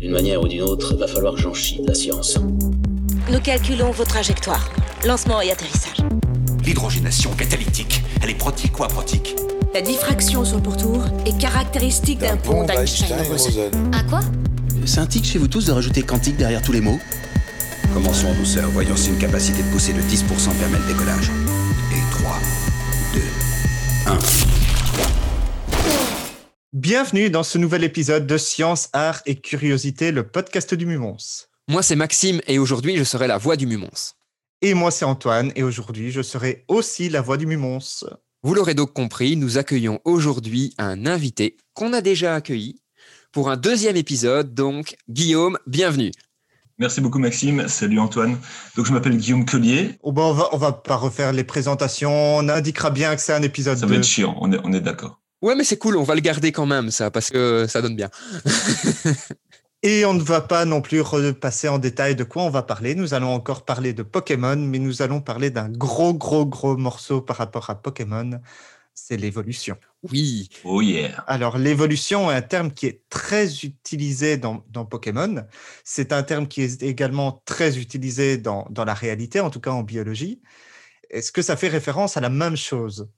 D'une manière ou d'une autre, va falloir que j'en chie de la science. Nous calculons vos trajectoires. Lancement et atterrissage. L'hydrogénation catalytique, elle est protique ou aprotique La diffraction sur le pourtour est caractéristique d'un pont d'Einstein-Rosen. Un quoi? C'est un tic chez vous tous de rajouter quantique derrière tous les mots? Commençons en douceur, voyons si une capacité de poussée de 10% permet le décollage. Et 3, 2, 1. Bienvenue dans ce nouvel épisode de Science, Art et Curiosité, le podcast du Mumons. Moi, c'est Maxime et aujourd'hui, je serai la voix du Mumons. Et moi, c'est Antoine et aujourd'hui, je serai aussi la voix du Mumons. Vous l'aurez donc compris, nous accueillons aujourd'hui un invité qu'on a déjà accueilli pour un deuxième épisode. Donc, Guillaume, bienvenue. Merci beaucoup Maxime, salut Antoine. Donc je m'appelle Guillaume Collier. Oh ben, on va on va pas refaire les présentations, on indiquera bien que c'est un épisode Ça 2. va être chiant, on est, on est d'accord. Ouais, mais c'est cool, on va le garder quand même, ça, parce que ça donne bien. Et on ne va pas non plus repasser en détail de quoi on va parler. Nous allons encore parler de Pokémon, mais nous allons parler d'un gros, gros, gros morceau par rapport à Pokémon. C'est l'évolution. Oui, Oh yeah. Alors, l'évolution est un terme qui est très utilisé dans, dans Pokémon. C'est un terme qui est également très utilisé dans, dans la réalité, en tout cas en biologie. Est-ce que ça fait référence à la même chose?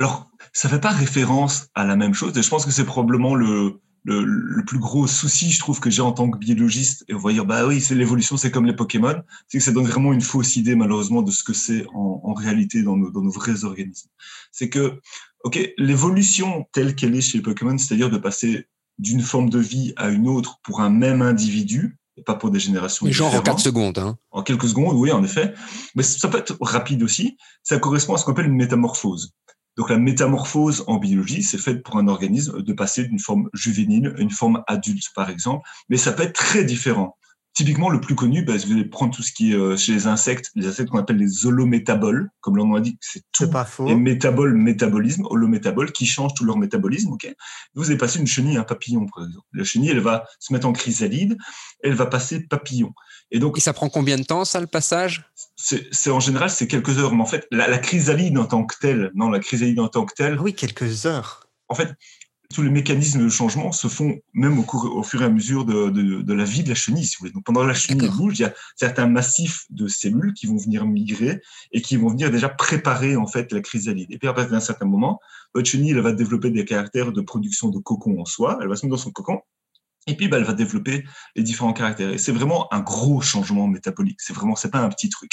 Alors, ça fait pas référence à la même chose et je pense que c'est probablement le, le, le plus gros souci, je trouve, que j'ai en tant que biologiste. Et on va dire, bah oui, c'est l'évolution, c'est comme les Pokémon. C'est que ça donne vraiment une fausse idée, malheureusement, de ce que c'est en, en réalité dans nos, dans nos vrais organismes. C'est que, OK, l'évolution telle qu'elle est chez les Pokémon, c'est-à-dire de passer d'une forme de vie à une autre pour un même individu, et pas pour des générations mais genre en différentes. 4 secondes. Hein. En quelques secondes, oui, en effet. Mais ça peut être rapide aussi. Ça correspond à ce qu'on appelle une métamorphose. Donc la métamorphose en biologie, c'est fait pour un organisme de passer d'une forme juvénile à une forme adulte, par exemple. Mais ça peut être très différent. Typiquement, le plus connu, bah, vous allez prendre tout ce qui est euh, chez les insectes, les insectes qu'on appelle les holométaboles, comme leur nom l'indique, c'est tout C'est pas faux. et métabole, métabolisme, holométabole, qui changent tout leur métabolisme, ok? Vous allez passer une chenille à un papillon, par exemple. La chenille, elle va se mettre en chrysalide, elle va passer papillon. Et donc, Et ça prend combien de temps, ça, le passage? C'est c'est- en général, c'est quelques heures. Mais en fait, la, la chrysalide en tant que telle, non, la chrysalide en tant que telle, Ah Oui, quelques heures. en fait, tous les mécanismes de changement se font même au, cours, au fur et à mesure de, de, de la vie de la chenille, si vous voulez. Donc, pendant la chenille bouge, il y a certains massifs de cellules qui vont venir migrer et qui vont venir déjà préparer, en fait, la chrysalide. Et puis, à partir d'un certain moment, votre chenille, elle va développer des caractères de production de cocon en soi. Elle va se mettre dans son cocon. Et puis, bah, elle va développer les différents caractères. Et c'est vraiment un gros changement métabolique. C'est vraiment, c'est pas un petit truc.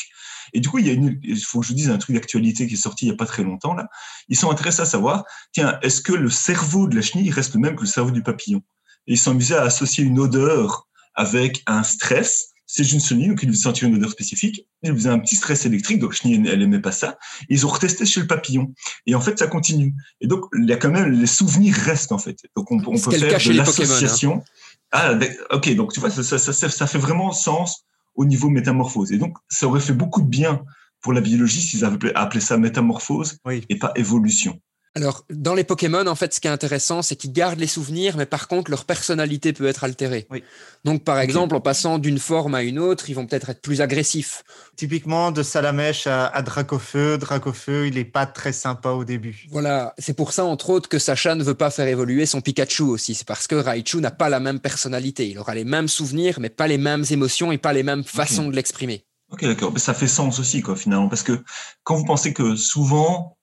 Et du coup, il y a une, il faut que je vous dise un truc d'actualité qui est sorti il y a pas très longtemps, là. Ils sont intéressés à savoir, tiens, est-ce que le cerveau de la chenille reste le même que le cerveau du papillon? Et ils sont amusés à associer une odeur avec un stress. C'est une chenille, donc ils sentir une odeur spécifique. Ils faisaient un petit stress électrique, donc chenille, elle, elle aimait pas ça. Et ils ont retesté chez le papillon. Et en fait, ça continue. Et donc, il y a quand même, les souvenirs restent, en fait. Donc, on, peut faire de hein. l'association. Ah, ok, donc tu vois, ça, ça, ça, ça- fait vraiment sens au niveau métamorphose. Et donc, ça aurait fait beaucoup de bien pour la biologie s'ils avaient appelé- appelé ça métamorphose Oui. et pas évolution. Alors, dans les Pokémon, en fait, ce qui est intéressant, c'est qu'ils gardent les souvenirs, mais par contre, leur personnalité peut être altérée. Oui. Donc, par exemple, en passant d'une forme à une autre, ils vont peut-être être plus agressifs. Typiquement, de Salamèche à, à Dracofeu. Dracofeu, il est pas très sympa au début. Voilà, c'est pour ça, entre autres, que Sacha ne veut pas faire évoluer son Pikachu aussi. C'est parce que Raichu n'a pas la même personnalité. Il aura les mêmes souvenirs, mais pas les mêmes émotions et pas les mêmes façons de l'exprimer. Ok, d'accord. Mais ça fait sens aussi, quoi, finalement. Parce que quand vous pensez que souvent,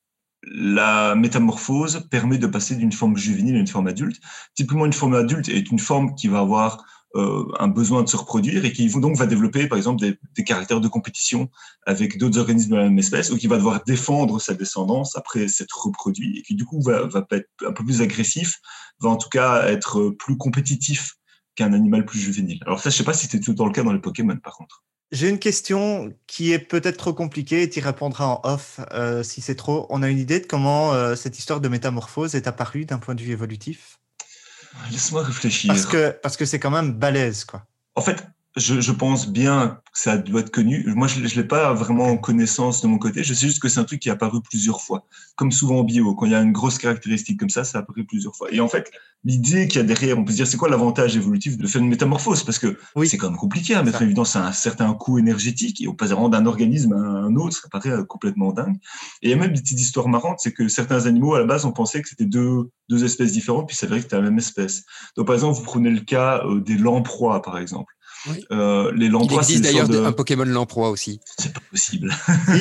la métamorphose permet de passer d'une forme juvénile à une forme adulte, typiquement, une forme adulte est une forme qui va avoir euh, un besoin de se reproduire et qui donc va développer, par exemple, des, des caractères de compétition avec d'autres organismes de la même espèce ou qui va devoir défendre sa descendance après s'être reproduit et qui, du coup, va, va être un peu plus agressif, va en tout cas être plus compétitif qu'un animal plus juvénile. Alors ça, je sais pas si c'était tout dans le cas dans les Pokémon, par contre. J'ai une question qui est peut-être trop compliquée et tu y répondras en off euh, si c'est trop. On a une idée de comment euh, cette histoire de métamorphose est apparue d'un point de vue évolutif? Laisse-moi réfléchir. Parce que parce que c'est quand même balèze, quoi. En fait, je, je, pense bien que ça doit être connu. Moi, je ne l'ai pas vraiment en connaissance de mon côté. Je sais juste que c'est un truc qui est apparu plusieurs fois. Comme souvent en bio, quand il y a une grosse caractéristique comme ça, ça apparaît plusieurs fois. Et en fait, l'idée qu'il y a derrière, on peut se dire, c'est quoi l'avantage évolutif de faire une métamorphose? Parce que oui. c'est quand même compliqué à mettre en évidence un certain coût énergétique. Et au passant d'un organisme à un autre, ça paraît euh, complètement dingue. Et il y a même des petites histoires marrantes, c'est que certains animaux, à la base, on pensait que c'était deux, deux espèces différentes, puis c'est vrai que c'était la même espèce. Donc, par exemple, vous prenez le cas euh, des lamproies, par exemple. Oui. Euh, les lamproies, Il existe d'ailleurs de... un Pokémon lamproie aussi. C'est pas possible.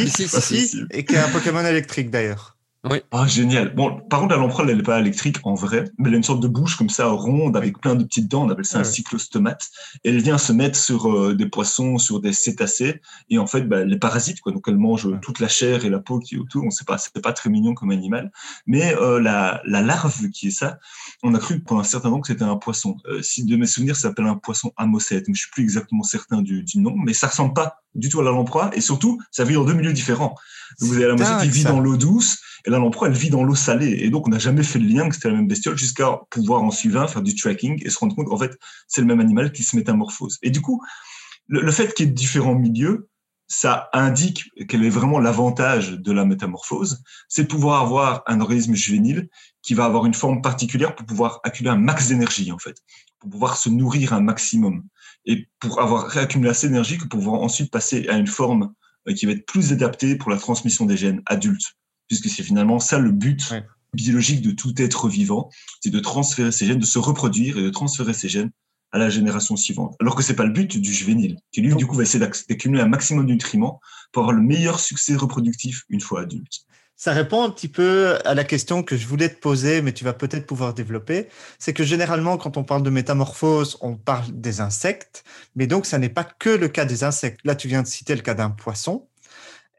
si, si, si, si. Et qui est un Pokémon électrique d'ailleurs. Oui. Ah, génial. Bon, par contre, la lamproie, elle n'est pas électrique en vrai, mais elle a une sorte de bouche comme ça, ronde, avec plein de petites dents. On appelle ça un cyclostomate. Et elle vient se mettre sur euh, des poissons, sur des cétacés. Et en fait, bah, elle est parasite, quoi. Donc, elle mange toute la chair et la peau qui est autour. On sait pas, c'est pas très mignon comme animal. Mais euh, la, la larve qui est ça, on a cru pendant un certain temps que c'était un poisson. Euh, si de mes souvenirs, ça s'appelle un poisson amocète. Mais je suis plus exactement certain du, du nom. Mais ça ressemble pas du tout à la lamproie. Et surtout, ça vit dans deux milieux différents. Donc, vous avez la qui vit dans l'eau douce et la lamproie, elle vit dans l'eau salée. Et donc, on n'a jamais fait le lien que c'était la même bestiole jusqu'à pouvoir en suivre un, faire du tracking et se rendre compte qu'en fait, c'est le même animal qui se métamorphose. Et du coup, le, le fait qu'il y ait différents milieux, ça indique quel est vraiment l'avantage de la métamorphose, c'est de pouvoir avoir un organisme juvénile qui va avoir une forme particulière pour pouvoir accumuler un max d'énergie, en fait, pour pouvoir se nourrir un maximum et pour avoir réaccumulé assez d'énergie que pour pouvoir ensuite passer à une forme euh, qui va être plus adaptée pour la transmission des gènes adultes puisque c'est finalement ça le but ouais. biologique de tout être vivant, c'est de transférer ses gènes, de se reproduire et de transférer ses gènes à la génération suivante. Alors que c'est pas le but du juvénile, qui lui, du coup, va essayer d'accumuler un maximum de nutriments pour avoir le meilleur succès reproductif une fois adulte. Ça répond un petit peu à la question que je voulais te poser, mais tu vas peut-être pouvoir développer. C'est que généralement, quand on parle de métamorphose, on parle des insectes, mais donc ça n'est pas que le cas des insectes. Là, tu viens de citer le cas d'un poisson.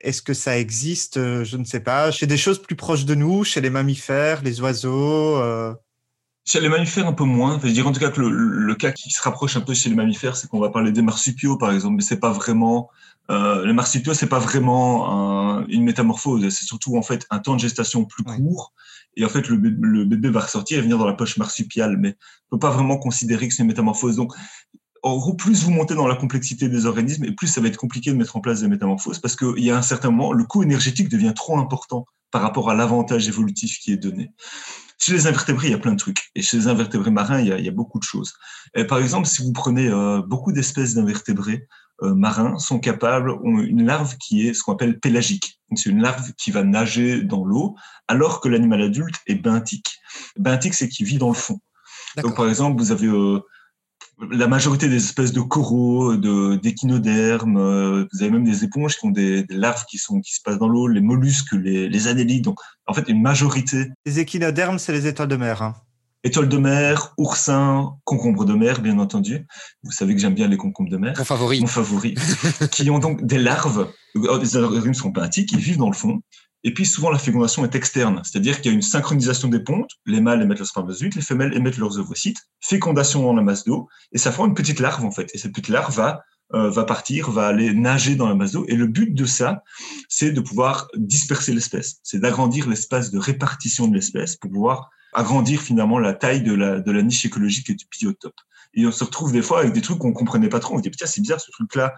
Est-ce que ça existe, euh, je ne sais pas, chez des choses plus proches de nous, chez les mammifères, les oiseaux euh... Chez les mammifères, un peu moins. je dirais en tout cas que le, le, cas qui se rapproche un peu chez les mammifères, c'est qu'on va parler des marsupiaux, par exemple, mais c'est pas vraiment. Euh, les marsupiaux, c'est pas vraiment un, une métamorphose. C'est surtout en fait un temps de gestation plus ouais. court. Et en fait, le, le, bébé va ressortir et venir dans la poche marsupiale, mais on peut pas vraiment considérer que c'est une métamorphose. Donc, en gros, plus vous montez dans la complexité des organismes, et plus ça va être compliqué de mettre en place des métamorphoses, parce qu'il y a un certain moment, le coût énergétique devient trop important par rapport à l'avantage évolutif qui est donné. Chez les invertébrés, il y a plein de trucs. Et chez les invertébrés marins, il y a, il y a beaucoup de choses. Et par exemple, si vous prenez euh, beaucoup d'espèces d'invertébrés euh, marins, sont capables, ont une larve qui est ce qu'on appelle pélagique. C'est une larve qui va nager dans l'eau, alors que l'animal adulte est benthique. Benthique, c'est qui vit dans le fond. Donc, par exemple, vous avez euh, la majorité des espèces de coraux, de d'échinodermes, euh, vous avez même des éponges qui ont des, des, larves qui sont qui se passent dans l'eau, les mollusques, les, les annélides. Donc, en fait, une majorité. Les échinodermes, c'est les étoiles de mer. Hein. Étoiles de mer, oursins, concombres de mer, bien entendu. Vous savez que j'aime bien les concombres de mer. Mon favori. Mon favori. qui ont donc des larves. Les organismes sont benthiques, ils vivent dans le fond. Et puis souvent la fécondation est externe, c'est-à-dire qu'il y a une synchronisation des pontes, les mâles émettent leurs spermatozoïdes, les femelles émettent leurs ovocytes, fécondation dans la masse d'eau, et ça forme une petite larve en fait. Et cette petite larve va euh, va partir, va aller nager dans la masse d'eau. Et le but de ça, c'est de pouvoir disperser l'espèce, c'est d'agrandir l'espace de répartition de l'espèce pour pouvoir agrandir finalement la taille de la, de la niche écologique et du biotope. Et on se retrouve des fois avec des trucs qu'on comprenait pas trop. On se dit, putain, c'est bizarre ce truc-là.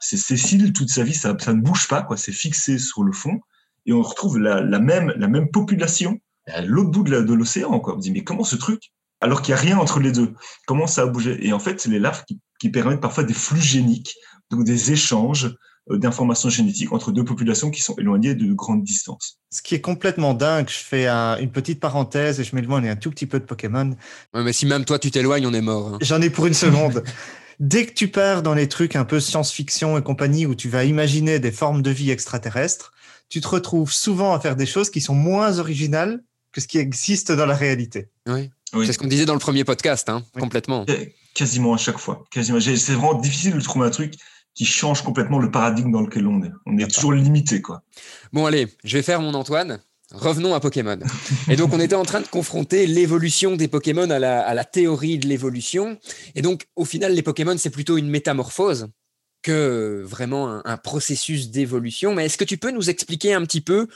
C'est sessile toute sa vie, ça, ça ne bouge pas, quoi. C'est fixé sur le fond et on retrouve la, la, même, la même population à l'autre bout de l'océan. On dit, mais comment ce truc Alors qu'il n'y a rien entre les deux. Comment ça a bougé? Et en fait, c'est les larves qui, qui, permettent parfois des flux géniques, donc des échanges euh, d'informations génétiques entre deux populations qui sont éloignées de grandes distances. Ce qui est complètement dingue, je fais un, une petite parenthèse et je m'éloigne un tout petit peu de Pokémon. Ouais, mais si même toi tu t'éloignes, on est mort. Hein. J'en ai pour une seconde. Dès que tu pars dans les trucs un peu science-fiction et compagnie où tu vas imaginer des formes de vie extraterrestres, tu te retrouves souvent à faire des choses qui sont moins originales que ce qui existe dans la réalité. Oui. oui. C'est ce qu'on disait dans le premier podcast, hein, oui. complètement. Quasiment à chaque fois. Quasiment. C'est vraiment difficile de trouver un truc qui change complètement le paradigme dans lequel on est. On est toujours limité, quoi. Bon, allez, je vais faire mon Antoine. Revenons à Pokémon. Et donc, on était en train de confronter l'évolution des Pokémon à la, à la théorie de l'évolution. Et donc, au final, les Pokémon, c'est plutôt une métamorphose que vraiment un, processus d'évolution. Mais est-ce que tu peux nous expliquer un petit peu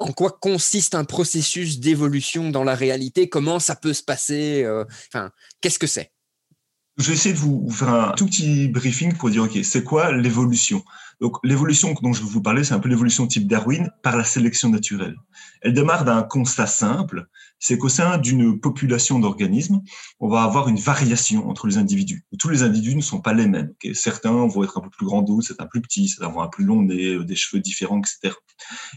en quoi consiste un processus d'évolution dans la réalité? Comment ça peut se passer euh, qu'est-ce que c'est? Je vais essayer de vous faire un tout petit briefing pour dire, OK, c'est quoi l'évolution? Donc, l'évolution dont je vais vous parler, c'est un peu l'évolution type Darwin par la sélection naturelle. Elle démarre d'un constat simple, c'est qu'au sein d'une population d'organismes, on va avoir une variation entre les individus. Tous les individus ne sont pas les mêmes. Certains vont être un peu plus grands d'autres, certains plus petits, certains vont avoir un plus long nez, des cheveux différents, etc.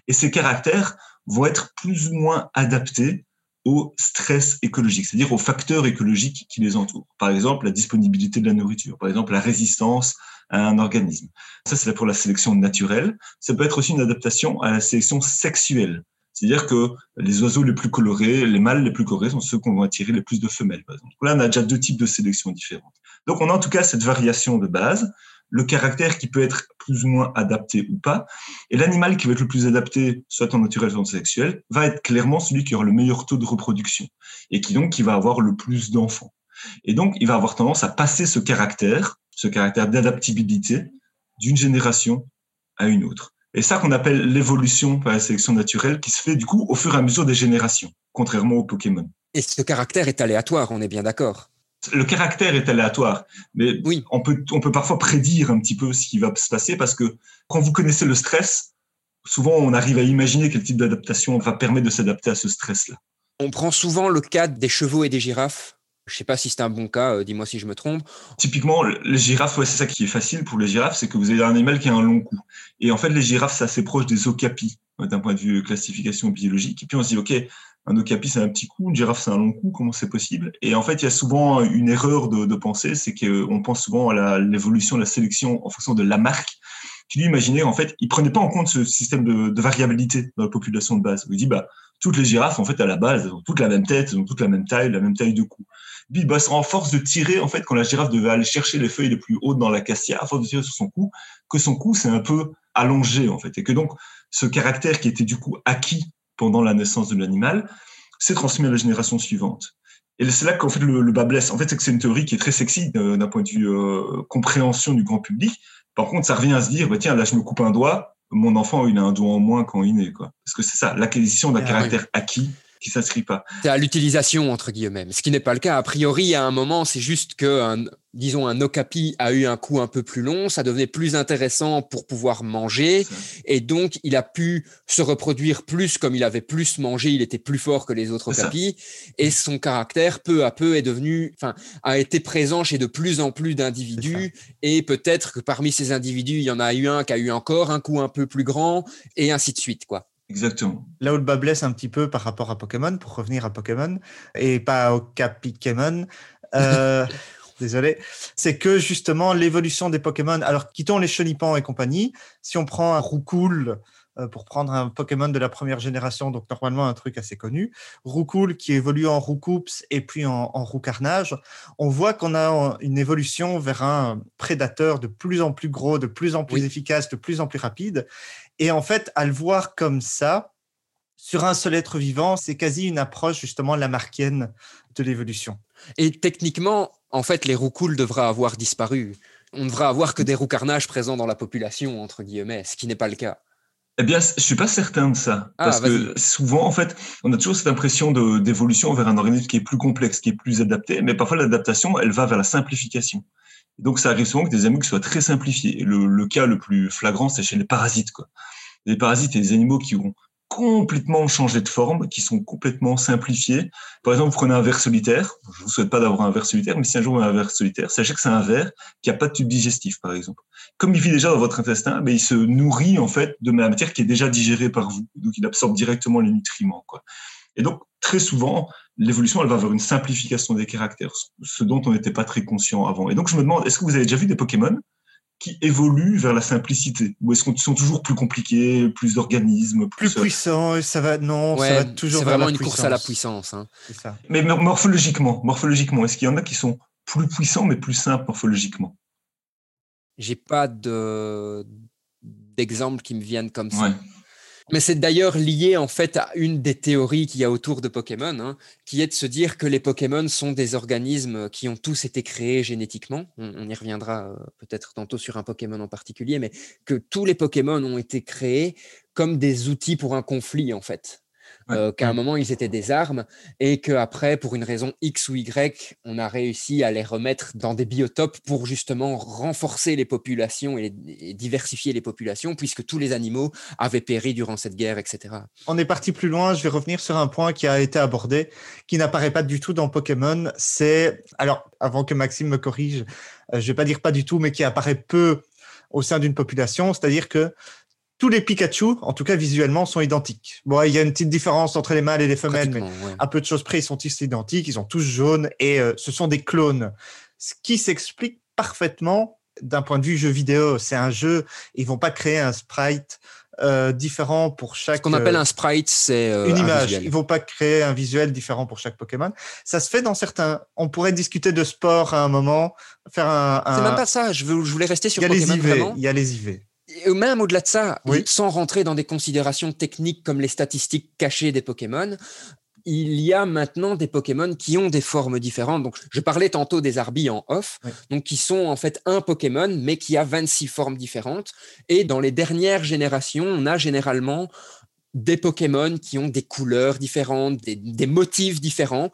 Et ces caractères vont être plus ou moins adaptés au stress écologique, c'est-à-dire aux facteurs écologiques qui les entourent. Par exemple, la disponibilité de la nourriture, par exemple, la résistance à un organisme. Ça, c'est pour la sélection naturelle. Ça peut être aussi une adaptation à la sélection sexuelle. C'est-à-dire que les oiseaux les plus colorés, les mâles les plus colorés sont ceux qui vont attirer les plus de femelles, par exemple. Là, on a déjà deux types de sélection différentes. Donc, on a en tout cas cette variation de base le caractère qui peut être plus ou moins adapté ou pas. Et l'animal qui va être le plus adapté, soit en naturel, soit en sexuel, va être clairement celui qui aura le meilleur taux de reproduction et qui donc qui va avoir le plus d'enfants. Et donc, il va avoir tendance à passer ce caractère, ce caractère d'adaptabilité d'une génération à une autre. Et ça qu'on appelle l'évolution par la sélection naturelle qui se fait du coup au fur et à mesure des générations, contrairement aux Pokémon. Et ce caractère est aléatoire, on est bien d'accord le caractère est aléatoire, mais oui. on, peut, on peut parfois prédire un petit peu ce qui va se passer parce que quand vous connaissez le stress, souvent on arrive à imaginer quel type d'adaptation va permettre de s'adapter à ce stress-là. On prend souvent le cas des chevaux et des girafes. Je ne sais pas si c'est un bon cas, euh, dis-moi si je me trompe. Typiquement, les girafes, c'est ça qui est facile pour les girafes, c'est que vous avez un animal qui a un long cou. Et en fait, les girafes, c'est assez proche des okapis d'un point de vue classification biologique. Et puis on se dit, OK, un okapi, c'est un petit coup, une girafe, c'est un long coup, comment c'est possible? Et en fait, il y a souvent une erreur de, de pensée, c'est qu'on pense souvent à l'évolution, la, sélection en fonction de la marque. Tu lui imaginais, en fait, il prenait pas en compte ce système de, de variabilité dans la population de base. Il dit, bah, toutes les girafes, en fait, à la base, ont toutes la même tête, ont toutes la même taille, la même taille de cou. Puis, bah, en force de tirer, en fait, quand la girafe devait aller chercher les feuilles les plus hautes dans la cassia, à force de tirer sur son cou, que son cou, c'est un peu allongé, en fait. Et que donc, ce caractère qui était du coup acquis pendant la naissance de l'animal, c'est transmis à la génération suivante. Et c'est là qu'en fait le, bas blesse. En fait, c'est que c'est une théorie qui est très sexy euh, d'un point de vue euh, compréhension du grand public. Par contre, ça revient à se dire, bah, tiens, là, je me coupe un doigt, mon enfant, il a un doigt en moins quand il naît, quoi. Parce que c'est ça, l'acquisition d'un ah caractère acquis qui s'inscrit pas. C'est à l'utilisation, entre guillemets. Ce qui n'est pas le cas. A priori, à un moment, c'est juste que, disons, un okapi a eu un coup un peu plus long, ça devenait plus intéressant pour pouvoir manger. Et donc, il a pu se reproduire plus comme il avait plus mangé, il était plus fort que les autres okapis. Et son caractère, peu à peu, est devenu, enfin, a été présent chez de plus en plus d'individus. Et peut-être que parmi ces individus, il y en a eu un qui a eu encore un coup un peu plus grand, et ainsi de suite, quoi. Exactement. Là où le bas blesse un petit peu par rapport à Pokémon, pour revenir à Pokémon, et pas au Capikemon, euh, désolé, c'est que justement l'évolution des Pokémon, alors quittons les Chenipans et compagnie, si on prend un Roucoule, euh, pour prendre un Pokémon de la première génération, donc normalement un truc assez connu, Roucoule qui évolue en Roucoups et puis en, en Roucarnage, on voit qu'on a une évolution vers un prédateur de plus en plus gros, de plus en plus efficace, de plus en plus rapide. Et en fait, à le voir comme ça, sur un seul être vivant, c'est quasi une approche justement lamarckienne de l'évolution. Et techniquement, en fait, les roucoules devraient avoir disparu. On ne devrait avoir que des roucarnages présents dans la population, entre guillemets, ce qui n'est pas le cas. Eh bien, je suis pas certain de ça. Ah, parce que souvent, en fait, on a toujours cette impression d'évolution vers un organisme qui est plus complexe, qui est plus adapté, mais parfois l'adaptation, elle va vers la simplification. Donc, ça arrive souvent que des animaux qui soient très simplifiés. Le, le cas le plus flagrant, c'est chez les parasites. Quoi. Les parasites et des animaux qui ont complètement changé de forme, qui sont complètement simplifiés. Par exemple, vous prenez un ver solitaire. Je vous souhaite pas d'avoir un ver solitaire, mais si un jour vous avez un ver solitaire, sachez que c'est un ver qui a pas de tube digestif, par exemple. Comme il vit déjà dans votre intestin, mais il se nourrit en fait de la matière qui est déjà digérée par vous, donc il absorbe directement les nutriments. Quoi. Et donc très souvent, l'évolution, elle va vers une simplification des caractères, ce dont on n'était pas très conscient avant. Et donc je me demande, est-ce que vous avez déjà vu des Pokémon qui évoluent vers la simplicité? Ou est-ce qu'ils sont toujours plus compliqués, plus d'organismes Plus, plus puissants, ça va, non, ça va toujours C'est vraiment une course à la puissance. Hein. Ça. Mais morphologiquement, morphologiquement est-ce qu'il y en a qui sont plus puissants mais plus simples morphologiquement? J'ai pas de d'exemples qui me viennent comme ça. Mais c'est d'ailleurs lié en fait à une des théories qu'il y a autour de Pokémon, hein, qui est de se dire que les Pokémon sont des organismes qui ont tous été créés génétiquement. On, y reviendra euh, peut-être tantôt sur un Pokémon en particulier, mais que tous les Pokémon ont été créés comme des outils pour un conflit en fait. Euh, qu'à un moment ils étaient des armes et qu'après, pour une raison X ou Y, on a réussi à les remettre dans des biotopes pour justement renforcer les populations et, et diversifier les populations, puisque tous les animaux avaient péri durant cette guerre, etc. On est parti plus loin, je vais revenir sur un point qui a été abordé, qui n'apparaît pas du tout dans Pokémon. C'est, alors, avant que Maxime me corrige, euh, je vais pas dire pas du tout, mais qui apparaît peu au sein d'une population, c'est-à-dire que tous les Pikachu, en tout cas visuellement, sont identiques. Bon, il y a une petite différence entre les mâles et les femelles, mais ouais. à peu de choses près, ils sont tous identiques, ils sont tous jaunes et euh, ce sont des clones. Ce qui s'explique parfaitement d'un point de vue jeu vidéo. C'est un jeu, ils vont pas créer un sprite euh, différent pour chaque. Ce qu'on appelle euh, un sprite, c'est euh, une un image. visuel. Ils vont pas créer un visuel différent pour chaque Pokémon. Ça se fait dans certains. On pourrait discuter de sport à un moment, faire un. C'est un- même pas ça. Je, veux- je voulais rester sur Il y a les Pokémon IV. Il y a les IV. Et même au-delà de ça, Oui. sans rentrer dans des considérations techniques comme les statistiques cachées des Pokémon, il y a maintenant des Pokémon qui ont des formes différentes. Donc, je parlais tantôt des Arbis en off, Oui. donc qui sont en fait un Pokémon, mais qui a 26 formes différentes. Et dans les dernières générations, on a généralement des Pokémon qui ont des couleurs différentes, des, des motifs différents.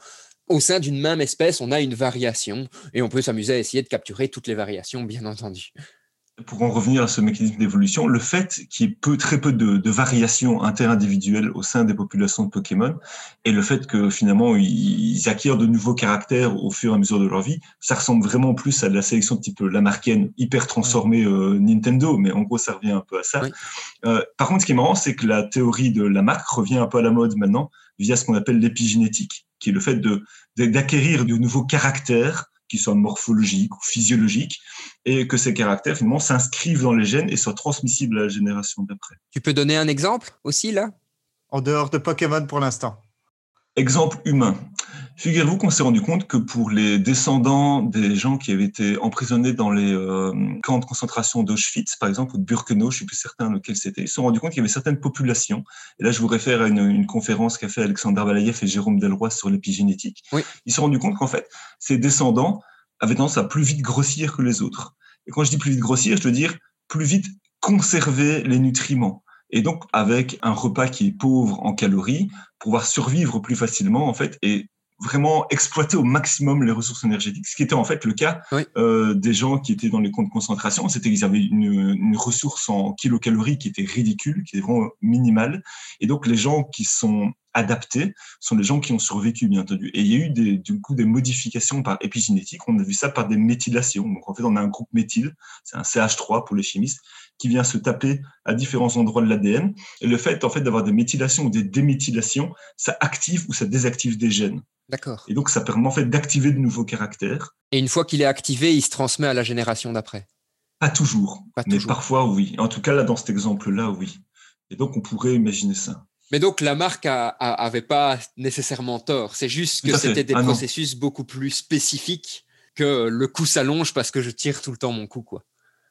Au sein d'une même espèce, on a une variation et on peut s'amuser à essayer de capturer toutes les variations, bien entendu. Pour en revenir à ce mécanisme d'évolution, le fait qu'il y ait peu, très peu de, de variations interindividuelles au sein des populations de Pokémon et le fait que finalement ils, acquièrent de nouveaux caractères au fur et à mesure de leur vie, ça ressemble vraiment plus à de la sélection type Lamarckienne hyper transformée euh, Nintendo, mais en gros ça revient un peu à ça. Oui. Euh, par contre, ce qui est marrant, c'est que la théorie de Lamarck revient un peu à la mode maintenant via ce qu'on appelle l'épigénétique, qui est le fait de- d'acquérir de nouveaux caractères qui soient morphologiques ou physiologiques, et que ces caractères finalement s'inscrivent dans les gènes et soient transmissibles à la génération d'après. Tu peux donner un exemple aussi là? En dehors de Pokémon pour l'instant. Exemple humain. Figurez-vous qu'on s'est rendu compte que pour les descendants des gens qui avaient été emprisonnés dans les euh, camps de concentration d'Auschwitz, par exemple, ou de Birkenau, je suis plus certain lequel c'était, ils se sont rendus compte qu'il y avait certaines populations, et là je vous réfère à une, une conférence qu'a fait Alexandre Balayev et Jérôme Delroy sur l'épigénétique, Oui. ils se sont rendus compte qu'en fait, ces descendants avaient tendance à plus vite grossir que les autres. Et quand je dis plus vite grossir, je veux dire plus vite conserver les nutriments. Et donc, avec un repas qui est pauvre en calories, pouvoir survivre plus facilement, en fait, et vraiment exploiter au maximum les ressources énergétiques, ce qui était en fait le cas Oui. euh, des gens qui étaient dans les camps de concentration, c'était qu'ils avaient une, une ressource en kilocalories qui était ridicule, qui était vraiment minimale, et donc les gens qui sont adaptés sont les gens qui ont survécu, bien entendu. Et il y a eu des, du coup des modifications par épigénétique, on a vu ça par des méthylations, donc en fait on a un groupe méthyle, c'est un CH3 pour les chimistes, qui vient se taper à différents endroits de l'ADN, et le fait en fait d'avoir des méthylations ou des déméthylations, ça active ou ça désactive des gènes. D'accord. Et donc, ça permet en fait d'activer de nouveaux caractères. Et une fois qu'il est activé, il se transmet à la génération d'après? Pas toujours, Pas mais toujours. parfois oui. En tout cas, là, dans cet exemple-là, oui. Et donc, on pourrait imaginer ça. Mais donc la marque a- a- avait pas nécessairement tort. C'est juste que c'était des Ah non. processus beaucoup plus spécifiques que le coup s'allonge parce que je tire tout le temps mon coup, quoi.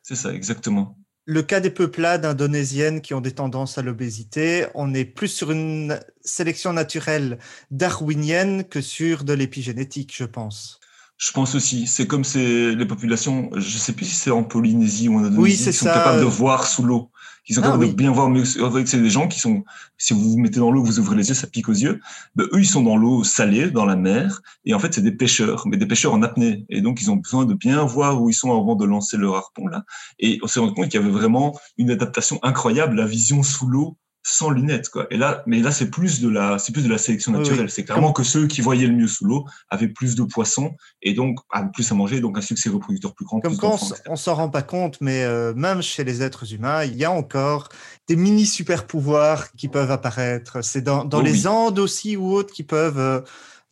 C'est ça, exactement. Le cas des peuplades indonésiennes qui ont des tendances à l'obésité, on est plus sur une sélection naturelle darwinienne que sur de l'épigénétique, je pense. Je pense aussi, c'est comme c'est les populations, je sais plus si c'est en Polynésie ou en Indonésie, Oui, qui sont ça. capables de voir sous l'eau, qui sont Ah, capables oui. de bien voir mieux. Fait, c'est des gens qui sont, si vous vous mettez dans l'eau, vous ouvrez les yeux, ça pique aux yeux. Ben, eux, ils sont dans l'eau salée, dans la mer, et en fait, c'est des pêcheurs, mais des pêcheurs en apnée. Et donc, ils ont besoin de bien voir où ils sont avant de lancer leur harpon, là. Et on s'est rendu compte qu'il y avait vraiment une adaptation incroyable, la vision sous l'eau sans lunettes, quoi. Et là, mais là, c'est plus de la, c'est plus de la sélection naturelle. oui. C'est clairement que ceux qui voyaient le mieux sous l'eau avaient plus de poissons et donc avaient plus à manger, donc un succès reproducteur plus grand. Comme plus quoi, on s'en rend pas compte, mais euh, même chez les êtres humains, il y a encore des mini super pouvoirs qui peuvent apparaître. C'est dans, dans Oh les oui. Andes aussi ou autres qui peuvent euh,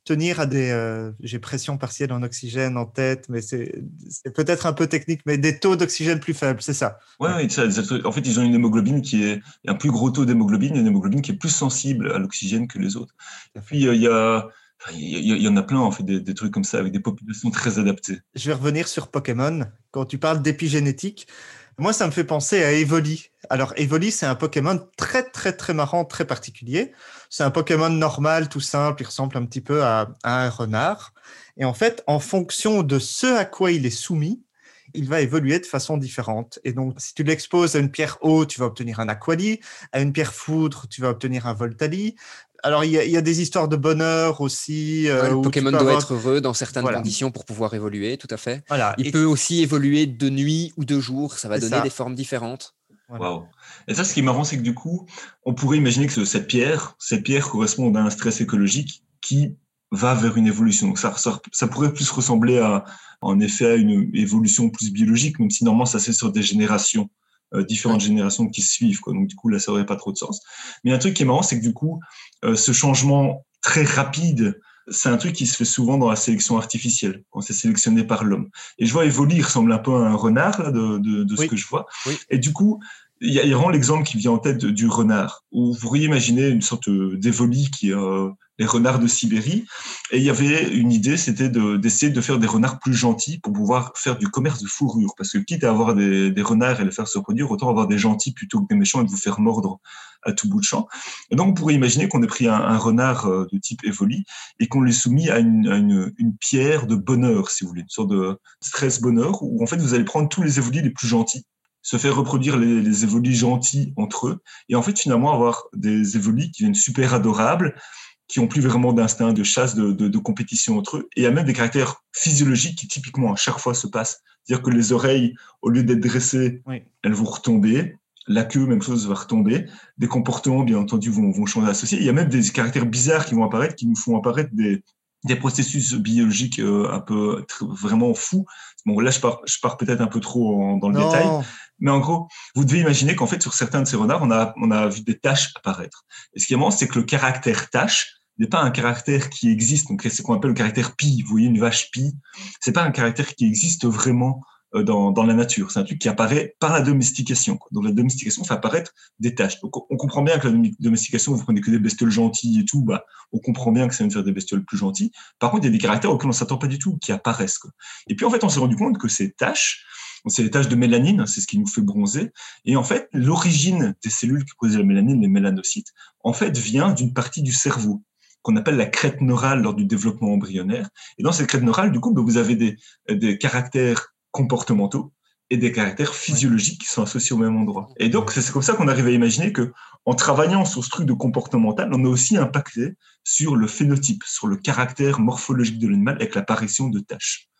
tenir à des. euh, J'ai pression partielle en oxygène en tête, mais c'est peut-être un peu technique, mais des taux d'oxygène plus faibles, c'est ça. Ouais, ouais, ça, en fait, ils ont une hémoglobine qui est un plus gros taux d'hémoglobine, une hémoglobine qui est plus sensible à l'oxygène que les autres. Et puis euh, il y a, il y, a- il y en a plein en fait des, des trucs comme ça avec des populations très adaptées. Je vais revenir sur Pokémon. Quand tu parles d'épigénétique, moi, ça me fait penser à Evoli. Alors, Evoli, c'est un Pokémon très, très, très marrant, très particulier. C'est un Pokémon normal, tout simple. Il ressemble un petit peu à, un renard. Et en fait, en fonction de ce à quoi il est soumis, il va évoluer de façon différente. Et donc, si tu l'exposes à une pierre eau, tu vas obtenir un Aquali. À une pierre foudre, tu vas obtenir un Voltali. Alors, il y, a, il y, a des histoires de bonheur aussi. Euh, ouais, le Pokémon doit avoir... être heureux dans certaines voilà. conditions pour pouvoir évoluer, tout à fait. Voilà. Il et... peut aussi évoluer de nuit ou de jour, ça va donner ça. des formes différentes. Voilà. Wow. Et ça, ce qui est marrant, c'est que du coup, on pourrait imaginer que cette pierre, cette pierre correspond à un stress écologique qui va vers une évolution. Donc ça, ça, ça pourrait plus ressembler à, en effet, à une évolution plus biologique, même si normalement ça se fait sur des générations, différentes ouais. générations qui se suivent. Quoi. Donc du coup, là, ça n'aurait pas trop de sens. Mais un truc qui est marrant, c'est que du coup, euh, ce changement très rapide, c'est un truc qui se fait souvent dans la sélection artificielle, quand c'est sélectionné par l'homme. Et je vois Evoli, ressemble un peu à un renard, là, de, de, de ce que je vois. Oui. Et du coup, il y a, il vraiment l'exemple qui vient en tête du renard, où vous pourriez imaginer une sorte d'évoli qui est euh, les renards de Sibérie. Et il y avait une idée, c'était d'essayer de, faire des renards plus gentils pour pouvoir faire du commerce de fourrure. Parce que quitte à avoir des, renards et les faire se reproduire, autant avoir des gentils plutôt que des méchants et de vous faire mordre à tout bout de champ. Et donc, on pourrait imaginer qu'on ait pris un, renard euh, de type évoli et qu'on l'ait soumis à, une, pierre de bonheur, si vous voulez, une sorte de stress bonheur, où en fait, vous allez prendre tous les évolis les plus gentils se faire reproduire les, les évolis gentils entre eux, et en fait finalement avoir des évolis qui viennent super adorables, qui ont plus vraiment d'instinct de chasse, de, de, de, compétition entre eux, et il y a même des caractères physiologiques qui typiquement à chaque fois se passent, c'est-à-dire que les oreilles, au lieu d'être dressées, oui. elles vont retomber, la queue, même chose, va retomber, des comportements, bien entendu, vont, vont changer associés, il y a même des caractères bizarres qui vont apparaître, qui nous font apparaître des, des processus biologiques euh, un peu vraiment fous. Bon, là, je pars, je pars peut-être un peu trop en, dans le non. détail, mais en gros, vous devez imaginer qu'en fait, sur certains de ces renards, on a, on a vu des taches apparaître. Et ce qui est marrant, c'est que le caractère tache n'est pas un caractère qui existe. Donc, c'est ce qu'on appelle le caractère pi. Vous voyez une vache pi. C'est pas un caractère qui existe vraiment euh, dans, dans la nature. C'est un truc qui apparaît par la domestication. Donc, la domestication fait apparaître des taches. Donc, on comprend bien que la domestication, vous prenez que des bestioles gentilles et tout, bah, on comprend bien que ça de faire des bestioles plus gentilles. Par contre, il y a des caractères auxquels on s'attend pas du tout, qui apparaissent. Et puis, en fait, on s'est rendu compte que ces taches, c'est les taches de mélanine, c'est ce qui nous fait bronzer. Et en fait, l'origine des cellules qui produisent la mélanine, les mélanocytes, en fait, vient d'une partie du cerveau qu'on appelle la crête neurale lors du développement embryonnaire. Et dans cette crête neurale, du coup, ben, vous avez des, caractères comportementaux et des caractères physiologiques qui sont associés au même endroit. Et donc, c'est comme ça qu'on arrive à imaginer que, en travaillant sur ce truc de comportemental, on a aussi impacté sur le phénotype, sur le caractère morphologique de l'animal avec l'apparition de taches.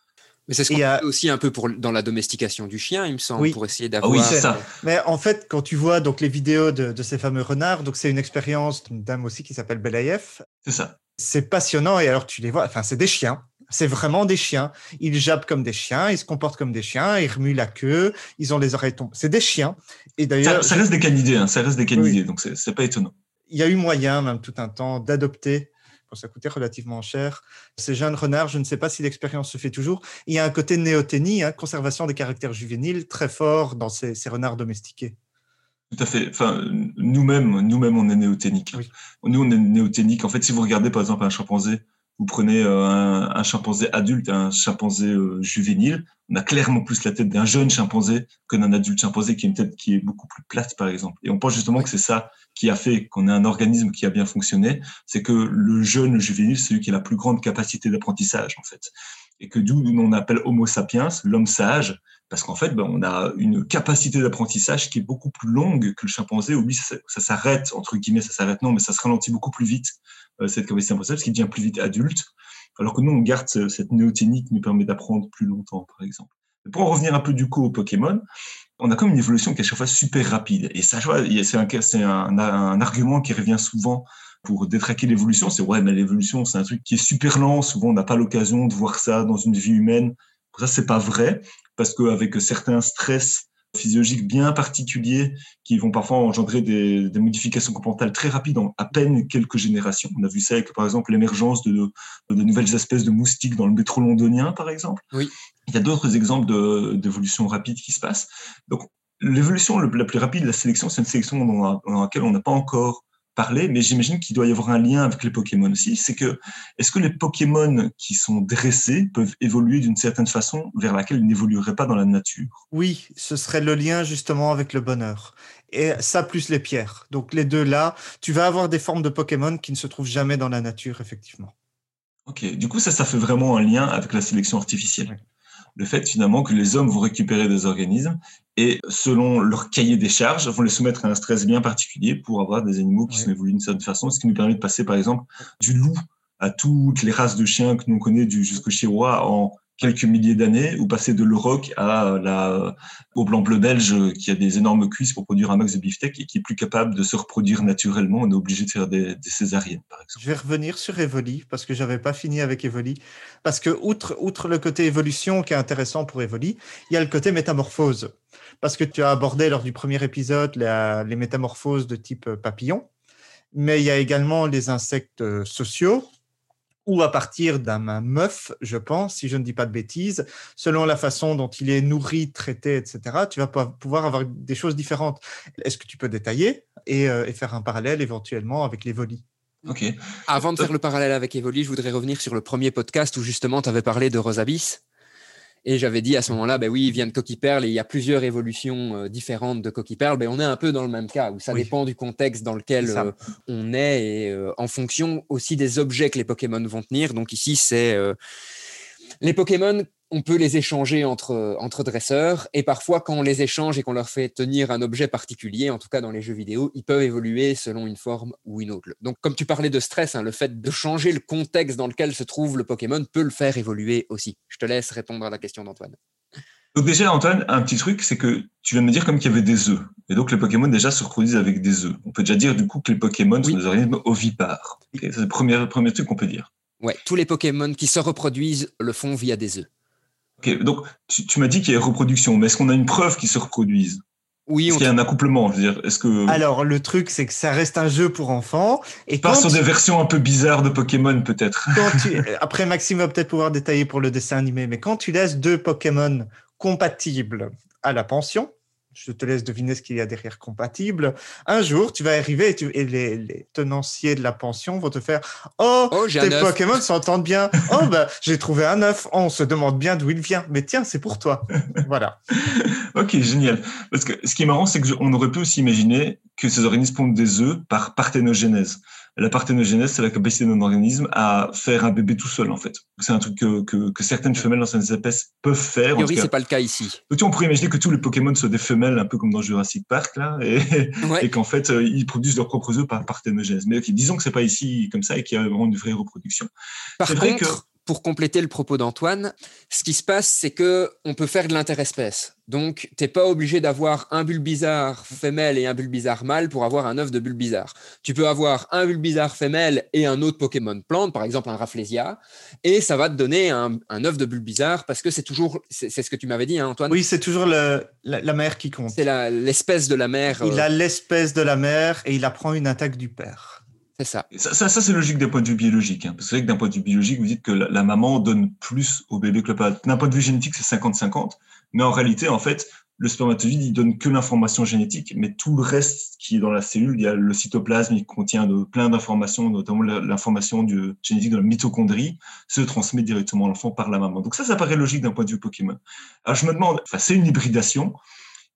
Mais c'est ce qu'on a... fait aussi un peu pour, dans la domestication du chien, il me semble, oui. pour essayer d'avoir. Ah oui, c'est ça. Mais en fait, quand tu vois donc les vidéos de, de ces fameux renards, donc c'est une expérience d'une dame aussi qui s'appelle Belaïev. C'est ça. C'est passionnant et alors tu les vois, enfin c'est des chiens. C'est vraiment des chiens. Ils jappent comme des chiens, ils se comportent comme des chiens, ils remuent la queue, ils ont les oreilles tombées. C'est des chiens. Et d'ailleurs, ça, ça, reste des canidés, hein, ça reste des canidés, oui. donc c'est pas étonnant. Il y a eu moyen, même tout un temps, d'adopter ça coûtait relativement cher. Ces jeunes renards, je ne sais pas si l'expérience se fait toujours. Il y a un côté néoténie, hein, conservation des caractères juvéniles, très fort dans ces, ces renards domestiqués. Tout à fait. Enfin, nous-mêmes, nous-mêmes, on est néoténiques. Oui. Nous, on est néoténiques. En fait, si vous regardez par exemple un chimpanzé, vous prenez euh, un, un, chimpanzé adulte et un chimpanzé euh, juvénile, on a clairement plus la tête d'un jeune chimpanzé que d'un adulte chimpanzé qui a une tête qui est beaucoup plus plate, par exemple. Et on pense justement que c'est ça qui a fait qu'on ait un organisme qui a bien fonctionné, c'est que le jeune juvénile, c'est celui qui a la plus grande capacité d'apprentissage, en fait. Et que d'où on appelle Homo sapiens, l'homme sage, parce qu'en fait, ben, on a une capacité d'apprentissage qui est beaucoup plus longue que le chimpanzé. Oui, ça, ça s'arrête, entre guillemets, ça s'arrête, non, mais ça se ralentit beaucoup plus vite, euh, cette capacité d'apprentissage, parce qu'il devient plus vite adulte, alors que nous, on garde ce, cette néoténie qui nous permet d'apprendre plus longtemps, par exemple. Pour en revenir un peu du coup au Pokémon, on a comme une évolution qui est à chaque fois super rapide. Et ça, c'est un, c'est un, un, argument qui revient souvent pour détraquer l'évolution. C'est ouais, mais l'évolution, c'est un truc qui est super lent. Souvent, on n'a pas l'occasion de voir ça dans une vie humaine. Ça, c'est pas vrai, parce qu'avec certains stress physiologiques bien particuliers qui vont parfois engendrer des, des, modifications comportementales très rapides en à peine quelques générations. On a vu ça avec, par exemple, l'émergence de, de, de, nouvelles espèces de moustiques dans le métro londonien, par exemple. Oui. Il y a d'autres exemples d'évolution rapide qui se passent. Donc, l'évolution la plus rapide, la sélection, c'est une sélection dans, dans laquelle on n'a pas encore parlé, mais j'imagine qu'il doit y avoir un lien avec les Pokémon aussi. C'est que, est-ce que les Pokémon qui sont dressés peuvent évoluer d'une certaine façon vers laquelle ils n'évolueraient pas dans la nature? Oui, ce serait le lien justement avec le bonheur. Et ça plus les pierres. Donc les deux là, tu vas avoir des formes de Pokémon qui ne se trouvent jamais dans la nature, effectivement. Ok, du coup ça, ça fait vraiment un lien avec la sélection artificielle. Oui. Le fait finalement que les hommes vont récupérer des organismes et selon leur cahier des charges, vont les soumettre à un stress bien particulier pour avoir des animaux qui sont évolués d'une certaine façon, ce qui nous permet de passer par exemple du loup à toutes les races de chiens que nous connaissons du jusqu'au chihuahua en quelques milliers d'années, ou passer de l'Euroc à la, au blanc bleu belge qui a des énormes cuisses pour produire un max de beefsteak et qui est plus capable de se reproduire naturellement. On est obligé de faire des, césariennes, par exemple. Je vais revenir sur Evoli parce que j'avais pas fini avec Evoli. Parce que outre, outre le côté évolution qui est intéressant pour Evoli, il y a le côté métamorphose. Parce que tu as abordé lors du premier épisode les métamorphoses de type papillon, mais il y a également les insectes sociaux ou à partir d'un meuf, je pense, si je ne dis pas de bêtises, selon la façon dont il est nourri, traité, etc., tu vas pouvoir avoir des choses différentes. Est-ce que tu peux détailler et, euh, faire un parallèle éventuellement avec les volis? Ok. Avant de faire le parallèle avec Evoli, je voudrais revenir sur le premier podcast où justement tu avais parlé de Rosabis. Et j'avais dit à ce moment-là, ben oui, il vient de Coquille Perle et il y a plusieurs évolutions euh, différentes de Coquille Perle. Ben on est un peu dans le même cas où ça dépend du contexte dans lequel euh, on est et euh, en fonction aussi des objets que les Pokémon vont tenir. Donc ici, c'est les Pokémon on peut les échanger entre, entre dresseurs et parfois quand on les échange et qu'on leur fait tenir un objet particulier, en tout cas dans les jeux vidéo, ils peuvent évoluer selon une forme ou une autre. Donc comme tu parlais de stress, hein, le fait de changer le contexte dans lequel se trouve le Pokémon peut le faire évoluer aussi. Je te laisse répondre à la question d'Antoine. Donc déjà Antoine, un petit truc, c'est que tu viens de me dire comme qu'il y avait des œufs. Et donc les Pokémon déjà se reproduisent avec des œufs. On peut déjà dire du coup que les Pokémon sont des organismes ovipares. c'est le premier, premier truc qu'on peut dire. Ouais, tous les Pokémon qui se reproduisent le font via des œufs donc tu, m'as dit qu'il y a reproduction, mais est-ce qu'on a une preuve qu'ils se reproduisent? Oui, Est-ce qu'il y a un accouplement? Je veux dire, est-ce que... Alors, le truc, c'est que ça reste un jeu pour enfants. Et Pas sur des versions un peu bizarres de Pokémon, peut-être. Après, Maxime va peut-être pouvoir détailler pour le dessin animé, mais quand tu laisses deux Pokémon compatibles à la pension, je te laisse deviner ce qu'il y a derrière compatible. Un jour, tu vas arriver et, tu, les, tenanciers de la pension vont te faire Oh, oh tes Pokémon s'entendent bien. oh, bah, j'ai trouvé un œuf. on se demande bien d'où il vient. Mais tiens, c'est pour toi. voilà. ok, génial. Parce que ce qui est marrant, c'est qu'on aurait pu aussi imaginer que ces organismes pondent des œufs par parthénogenèse. La parthénogenèse, c'est la capacité d'un organisme à faire un bébé tout seul, en fait. C'est un truc que, que, certaines femelles dans certaines espèces peuvent faire. A priori, c'est pas le cas ici. On pourrait imaginer que tous les Pokémon soient des femelles, un peu comme dans Jurassic Park, là, et, et qu'en fait, euh, ils produisent leurs propres œufs par parthénogenèse. Mais disons que c'est pas ici comme ça et qu'il y a vraiment une vraie reproduction. Par contre, que pour compléter le propos d'Antoine, ce qui se passe, c'est que on peut faire de l'interespèce. Donc, tu n'es pas obligé d'avoir un bulbizarre femelle et un bulbizarre mâle pour avoir un œuf de bulbizarre. Tu peux avoir un bulbizarre femelle et un autre Pokémon plante, par exemple un Rafflesia, et ça va te donner un, un œuf de bulbizarre parce que c'est toujours, c'est ce que tu m'avais dit, hein, Antoine. Oui, c'est toujours le, la, mère qui compte. C'est l'espèce de la mère. Il a l'espèce de la mère et il apprend une attaque du père. C'est ça. Ça, ça, c'est logique d'un point de vue biologique. Hein, parce que, que d'un point de vue biologique, vous dites que la, maman donne plus au bébé que le papa. D'un point de vue génétique, c'est 50-50. Mais en réalité, en fait, le spermatozoïde, il donne que l'information génétique, mais tout le reste qui est dans la cellule, il y a le cytoplasme, il contient de, plein d'informations, notamment l'information génétique de la mitochondrie, se transmet directement à l'enfant par la maman. Donc ça, ça paraît logique d'un point de vue Pokémon. Alors je me demande, c'est une hybridation,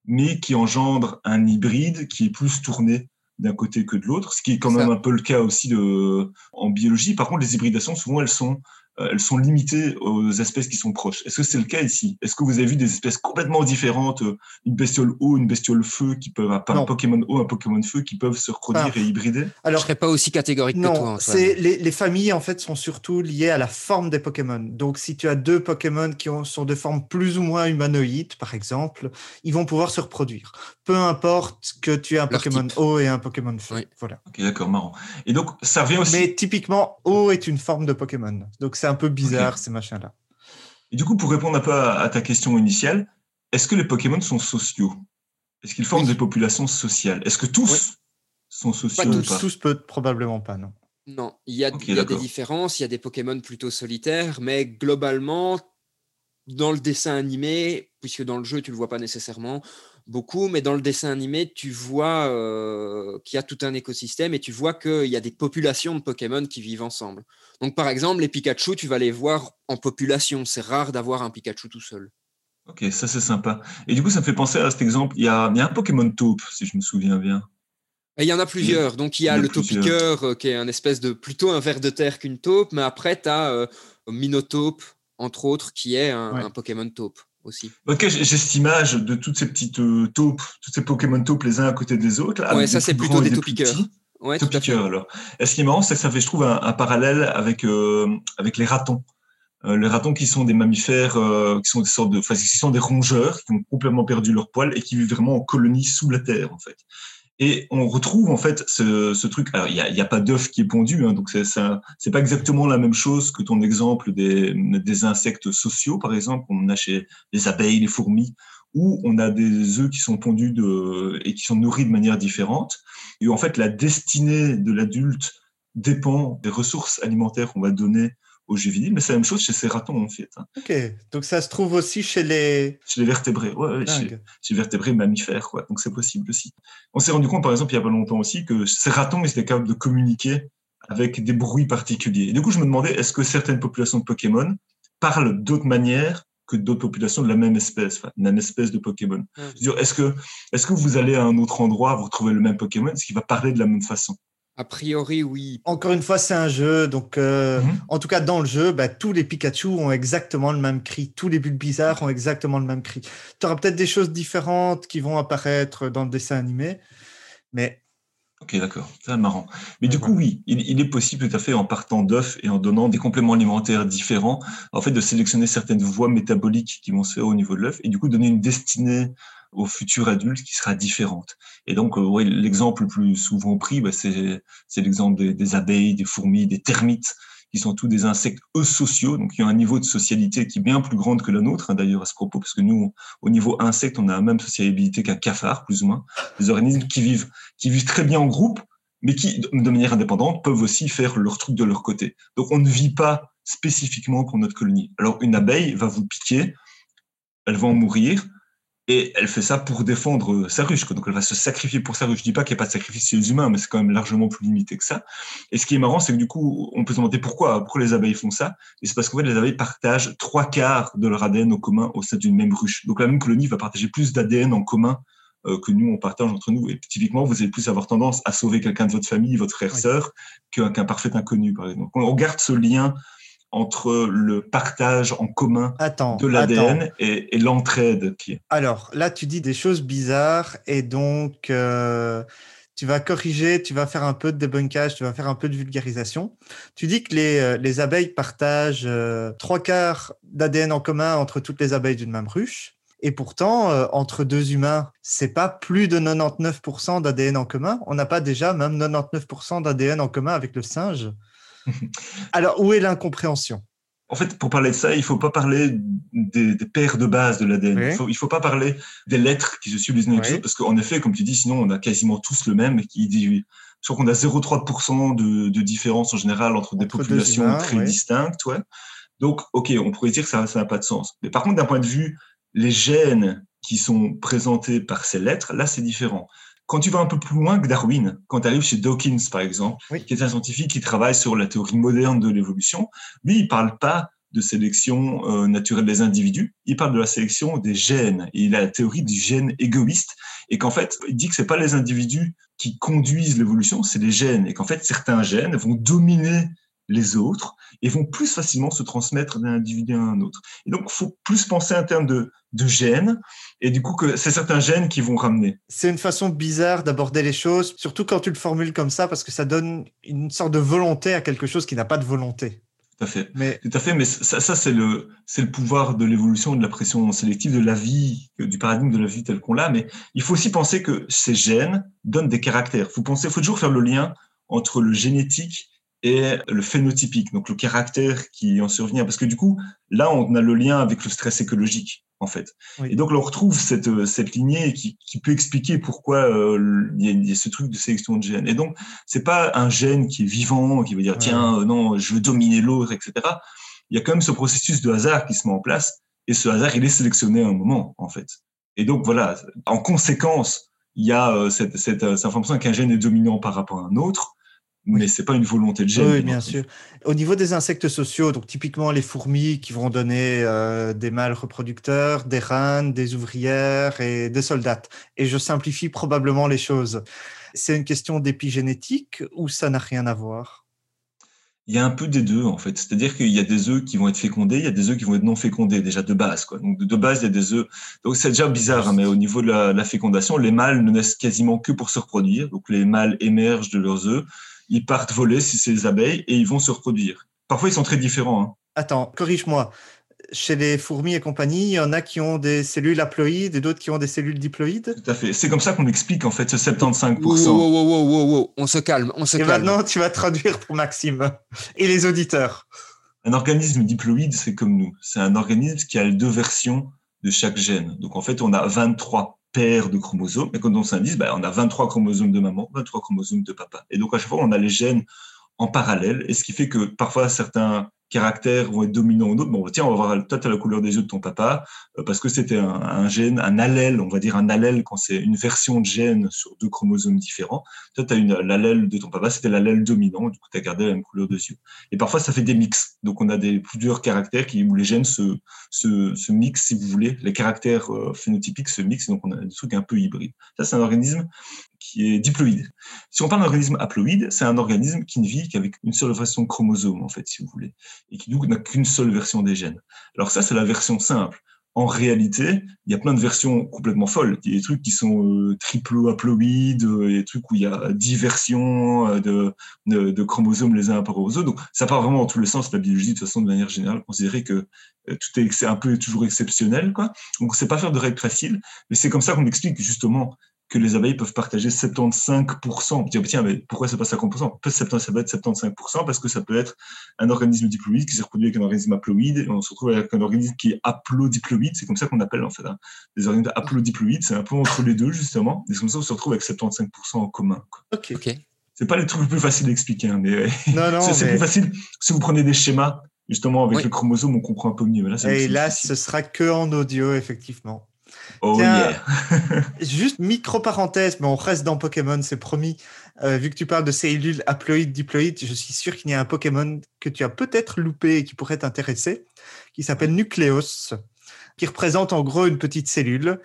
mais qui engendre un hybride qui est plus tourné d'un côté que de l'autre, ce qui est quand même un peu le cas aussi de, en biologie. Par contre, les hybridations, souvent, elles sont elles sont limitées aux espèces qui sont proches. Est-ce que c'est le cas ici? Est-ce que vous avez vu des espèces complètement différentes, euh, une bestiole eau, une bestiole feu, qui peuvent, un Pokémon eau, un Pokémon feu, qui peuvent se reproduire et hybrider? Alors, je serais pas aussi catégorique non, que toi. C'est les, les, familles en fait sont surtout liées à la forme des Pokémon. Donc, si tu as deux Pokémon qui ont, sont de forme plus ou moins humanoïde, par exemple, ils vont pouvoir se reproduire. Peu importe que tu aies un Pokémon eau et un Pokémon feu. Voilà. Ok, d'accord, marrant. Et donc, ça revient aussi. Mais typiquement, eau est une forme de Pokémon. Donc, ça un peu bizarre, ces machins-là. Et du coup, pour répondre un peu à, ta question initiale, est-ce que les Pokémon sont sociaux? Est-ce qu'ils forment des populations sociales? Est-ce que tous sont sociaux pas tous, tous peut, probablement pas, non. Non, il y a, y a des différences, il y a des Pokémon plutôt solitaires, mais globalement, dans le dessin animé, puisque dans le jeu, tu ne le vois pas nécessairement, beaucoup, mais dans le dessin animé, tu vois euh, qu'il y a tout un écosystème et tu vois qu'il y a des populations de Pokémon qui vivent ensemble. Donc, par exemple, les Pikachu, tu vas les voir en population. C'est rare d'avoir un Pikachu tout seul. Ok, ça c'est sympa. Et du coup, ça me fait penser à cet exemple. Il y a, un Pokémon taupe, si je me souviens bien. il y en a plusieurs. Donc, il y a, le taupiqueur, euh, qui est un espèce de plutôt un ver de terre qu'une taupe, mais après, tu as euh, Minotaupe, entre autres, qui est un, Ouais. un Pokémon taupe aussi. Ok, j'ai cette image de toutes ces petites euh, taupes, toutes ces Pokémon taupes les uns à côté des autres. là, Ouais, ça, des c'est plutôt des plus taupiqueurs. Ouais. Topiqueur, alors. Et ce qui est marrant, c'est que ça fait, je trouve, un, un parallèle avec, euh, avec les ratons. Euh, les ratons qui sont des mammifères, euh, qui sont des sortes de, enfin, qui sont des rongeurs, qui ont complètement perdu leur poil et qui vivent vraiment en colonie sous la terre, en fait. Et on retrouve en fait ce, ce truc. Alors il y a, y a pas d'œuf qui est pondu, hein, donc c'est c'est pas exactement la même chose que ton exemple des, des insectes sociaux, par exemple, qu'on a chez les abeilles, les fourmis, où on a des œufs qui sont pondus de, et qui sont nourris de manière différente. Et en fait, la destinée de l'adulte dépend des ressources alimentaires qu'on va donner aux juvéniles, mais c'est la même chose chez ces ratons en fait, hein. Ok, donc ça se trouve aussi chez les chez les vertébrés, ouais, ouais, chez, chez les vertébrés mammifères, quoi. Donc c'est possible aussi. On s'est rendu compte, par exemple, il y a pas longtemps aussi, que ces ratons, ils étaient capables de communiquer avec des bruits particuliers. Et du coup, je me demandais, est-ce que certaines populations de Pokémon parlent d'autres manières que d'autres populations de la même espèce, enfin, même espèce de Pokémon? Est-ce que, est-ce que vous allez à un autre endroit, vous retrouvez le même Pokémon, est-ce qu'il va parler de la même façon? A priori, oui. Encore une fois, c'est un jeu, donc euh, Mhm. en tout cas dans le jeu, bah, tous les Pikachu ont exactement le même cri, tous les Bulbizarres ont exactement le même cri. Tu auras peut-être des choses différentes qui vont apparaître dans le dessin animé, mais Ok, d'accord, c'est marrant. Mais du coup, oui, il, il est possible tout à fait, en partant d'œufs et en donnant des compléments alimentaires différents, en fait, de sélectionner certaines voies métaboliques qui vont se faire au niveau de l'œuf et du coup donner une destinée au futur adulte qui sera différente. Et donc, euh, l'exemple le plus souvent pris, bah, c'est l'exemple des, abeilles, des fourmis, des termites, qui sont tous des insectes eusociaux, donc il y a un niveau de socialité qui est bien plus grande que la nôtre, hein, d'ailleurs, à ce propos, parce que nous, au niveau insecte, on a la même sociabilité qu'un cafard, plus ou moins. Des organismes qui vivent qui vivent très bien en groupe, mais qui, de manière indépendante, peuvent aussi faire leur truc de leur côté. Donc, on ne vit pas spécifiquement pour notre colonie. Alors, une abeille va vous piquer, elle va en mourir, et elle fait ça pour défendre euh, sa ruche. Donc, elle va se sacrifier pour sa ruche. Je dis pas qu'il n'y a pas de sacrifice chez les humains, mais c'est quand même largement plus limité que ça. Et ce qui est marrant, c'est que du coup, on peut se demander pourquoi, pourquoi les abeilles font ça. Et c'est parce qu'en fait, les abeilles partagent trois quarts de leur ADN en commun au sein d'une même ruche. Donc, la même colonie va partager plus d'ADN en commun euh, que nous, on partage entre nous. Et typiquement, vous allez plus avoir tendance à sauver quelqu'un de votre famille, votre frère, Oui. sœur, qu'un qu'un parfait inconnu, par exemple. On garde ce lien entre le partage en commun attends. de l'ADN et, et l'entraide qui est. Alors là, tu dis des choses bizarres et donc euh, tu vas corriger, tu vas faire un peu de débunkage, tu vas faire un peu de vulgarisation. Tu dis que les, euh, les abeilles partagent euh, trois quarts d'ADN en commun entre toutes les abeilles d'une même ruche. Et pourtant, euh, entre deux humains, c'est pas plus de 99% d'ADN en commun. On n'a pas déjà même 99% d'ADN en commun avec le singe. Alors, où est l'incompréhension? En fait, pour parler de ça, il faut pas parler des, des paires de base de l'ADN. Oui. Il faut, il faut pas parler des lettres qui se suivent les unes Oui. autres, parce qu'en effet, comme tu dis, sinon on a quasiment tous le même. Qui dit, je crois qu'on a 0,3% de, de différence en général entre des Entre populations humains, très oui. distinctes. Ouais. Donc, ok, on pourrait dire que ça ça n'a pas de sens. Mais par contre, d'un point de vue, les gènes qui sont présentés par ces lettres, là, c'est différent. Quand tu vas un peu plus loin que Darwin, quand tu arrives chez Dawkins, par exemple, Oui. qui est un scientifique qui travaille sur la théorie moderne de l'évolution, lui, il parle pas de sélection euh, naturelle des individus, il parle de la sélection des gènes. Et il a la théorie du gène égoïste, et qu'en fait, il dit que c'est pas les individus qui conduisent l'évolution, c'est les gènes, et qu'en fait, certains gènes vont dominer les autres et vont plus facilement se transmettre d'un individu à un autre. Et donc, il faut plus penser en termes de, de gènes, et du coup, que c'est certains gènes qui vont ramener. C'est une façon bizarre d'aborder les choses, surtout quand tu le formules comme ça, parce que ça donne une sorte de volonté à quelque chose qui n'a pas de volonté. Tout à fait. Mais Tout à fait, mais ça, ça c'est le, c'est le pouvoir de l'évolution, de la pression sélective, de la vie, du paradigme de la vie tel qu'on l'a. Mais il faut aussi penser que ces gènes donnent des caractères. Faut penser, faut toujours faire le lien entre le génétique et le phénotypique, donc le caractère qui en survient. Parce que du coup, là, on a le lien avec le stress écologique, en fait. Oui. Et donc, on retrouve cette, euh, cette lignée qui, qui peut expliquer pourquoi euh, il y, a- il y a ce truc de sélection de gènes. Et donc, c'est pas un gène qui est vivant, qui veut dire, Ouais. tiens, euh, non, je veux dominer l'autre, etc. Il y a quand même ce processus de hasard qui se met en place. Et ce hasard, il est sélectionné à un moment, en fait. Et donc, voilà, en conséquence, il y a euh, cette, cette, cette information qu'un gène est dominant par rapport à un autre, mais c'est pas une volonté de gène. oui, bien sûr. Au niveau des insectes sociaux, donc typiquement les fourmis qui vont donner euh, des mâles reproducteurs, des reines, des ouvrières et des soldates. Et je simplifie probablement les choses. C'est une question d'épigénétique ou ça n'a rien à voir? Il y a un peu des deux, en fait. C'est-à-dire qu'il y a des œufs qui vont être fécondés, il y a des œufs qui vont être non fécondés, déjà de base. Quoi. Donc, de, base, il y a des œufs. Donc, c'est déjà bizarre, hein, mais au niveau de la, fécondation, les mâles ne naissent quasiment que pour se reproduire. Donc, les mâles émergent de leurs œufs, ils partent voler si c'est les abeilles et ils vont se reproduire. Parfois, ils sont très différents. Hein. Attends, corrige-moi chez les fourmis et compagnie, il y en a qui ont des cellules haploïdes et d'autres qui ont des cellules diploïdes? Tout à fait. C'est comme ça qu'on explique en fait ce 75%. on se calme, on se et maintenant, tu vas traduire pour Maxime et les auditeurs. Un organisme diploïde, c'est comme nous. C'est un organisme qui a deux versions de chaque gène. Donc en fait, on a 23 paires de chromosomes. Et quand on s'indice, ben, on a 23 chromosomes de maman, 23 chromosomes de papa. Et donc à chaque fois, on a les gènes en parallèle. Et ce qui fait que parfois certains caractères vont être dominants ou d'autres. Bon, tiens, on va voir, toi, tu la couleur des yeux de ton papa, euh, parce que c'était un, gène, un allèle, on va dire un allèle quand c'est une version de gène sur deux chromosomes différents. Toi, tu as l'allèle de ton papa, c'était l'allèle dominant, du coup, tu as gardé la même couleur de yeux. Et parfois, ça fait des mix. Donc, on a des plusieurs caractères qui, où les gènes se, se, se mixent, si vous voulez. Les caractères euh, phénotypiques se mixent, donc on a des trucs un peu hybrides. Ça, c'est un organisme qui est diploïde. Si on parle d'un organisme haploïde, c'est un organisme qui ne vit qu'avec une seule version de chromosome, en fait, si vous voulez, et qui donc n'a qu'une seule version des gènes. Alors ça, c'est la version simple. En réalité, il y a plein de versions complètement folles. Il y a des trucs qui sont euh, triplo-haploïdes, euh, il des trucs où il y a dix versions euh, de, chromosomes les uns par rapport aux autres. Donc, ça part vraiment dans tous les sens. La biologie, de toute façon, de manière générale, considérer que tout est un peu toujours exceptionnel. Quoi. Donc, c'est pas faire de règles faciles, mais c'est comme ça qu'on explique justement que les abeilles peuvent partager 75%. On peut tiens, mais pourquoi c'est pas 50% Peut-être ça peut être 75% parce que ça peut être un organisme diploïde qui s'est reproduit avec un organisme haploïde et on se retrouve avec un organisme qui est haplodiploïde. C'est comme ça qu'on appelle en fait hein. des organismes haplodiploïdes. C'est un peu entre les deux justement. Et comme ça, on se retrouve avec 75% en commun. Ok. ok. C'est pas les trucs les plus faciles d'expliquer, hein, mais non, non, c'est plus facile si vous prenez des schémas. Justement, avec le chromosome, on comprend un peu mieux. là, et là, ce sera que en audio, effectivement. Oh yeah. juste micro parenthèse, mais on reste dans Pokémon, c'est promis. Euh, vu que tu parles de cellules haploïdes, diploïdes, je suis sûr qu'il y a un Pokémon que tu as peut-être loupé et qui pourrait t'intéresser, qui s'appelle Nucleos, qui représente en gros une petite cellule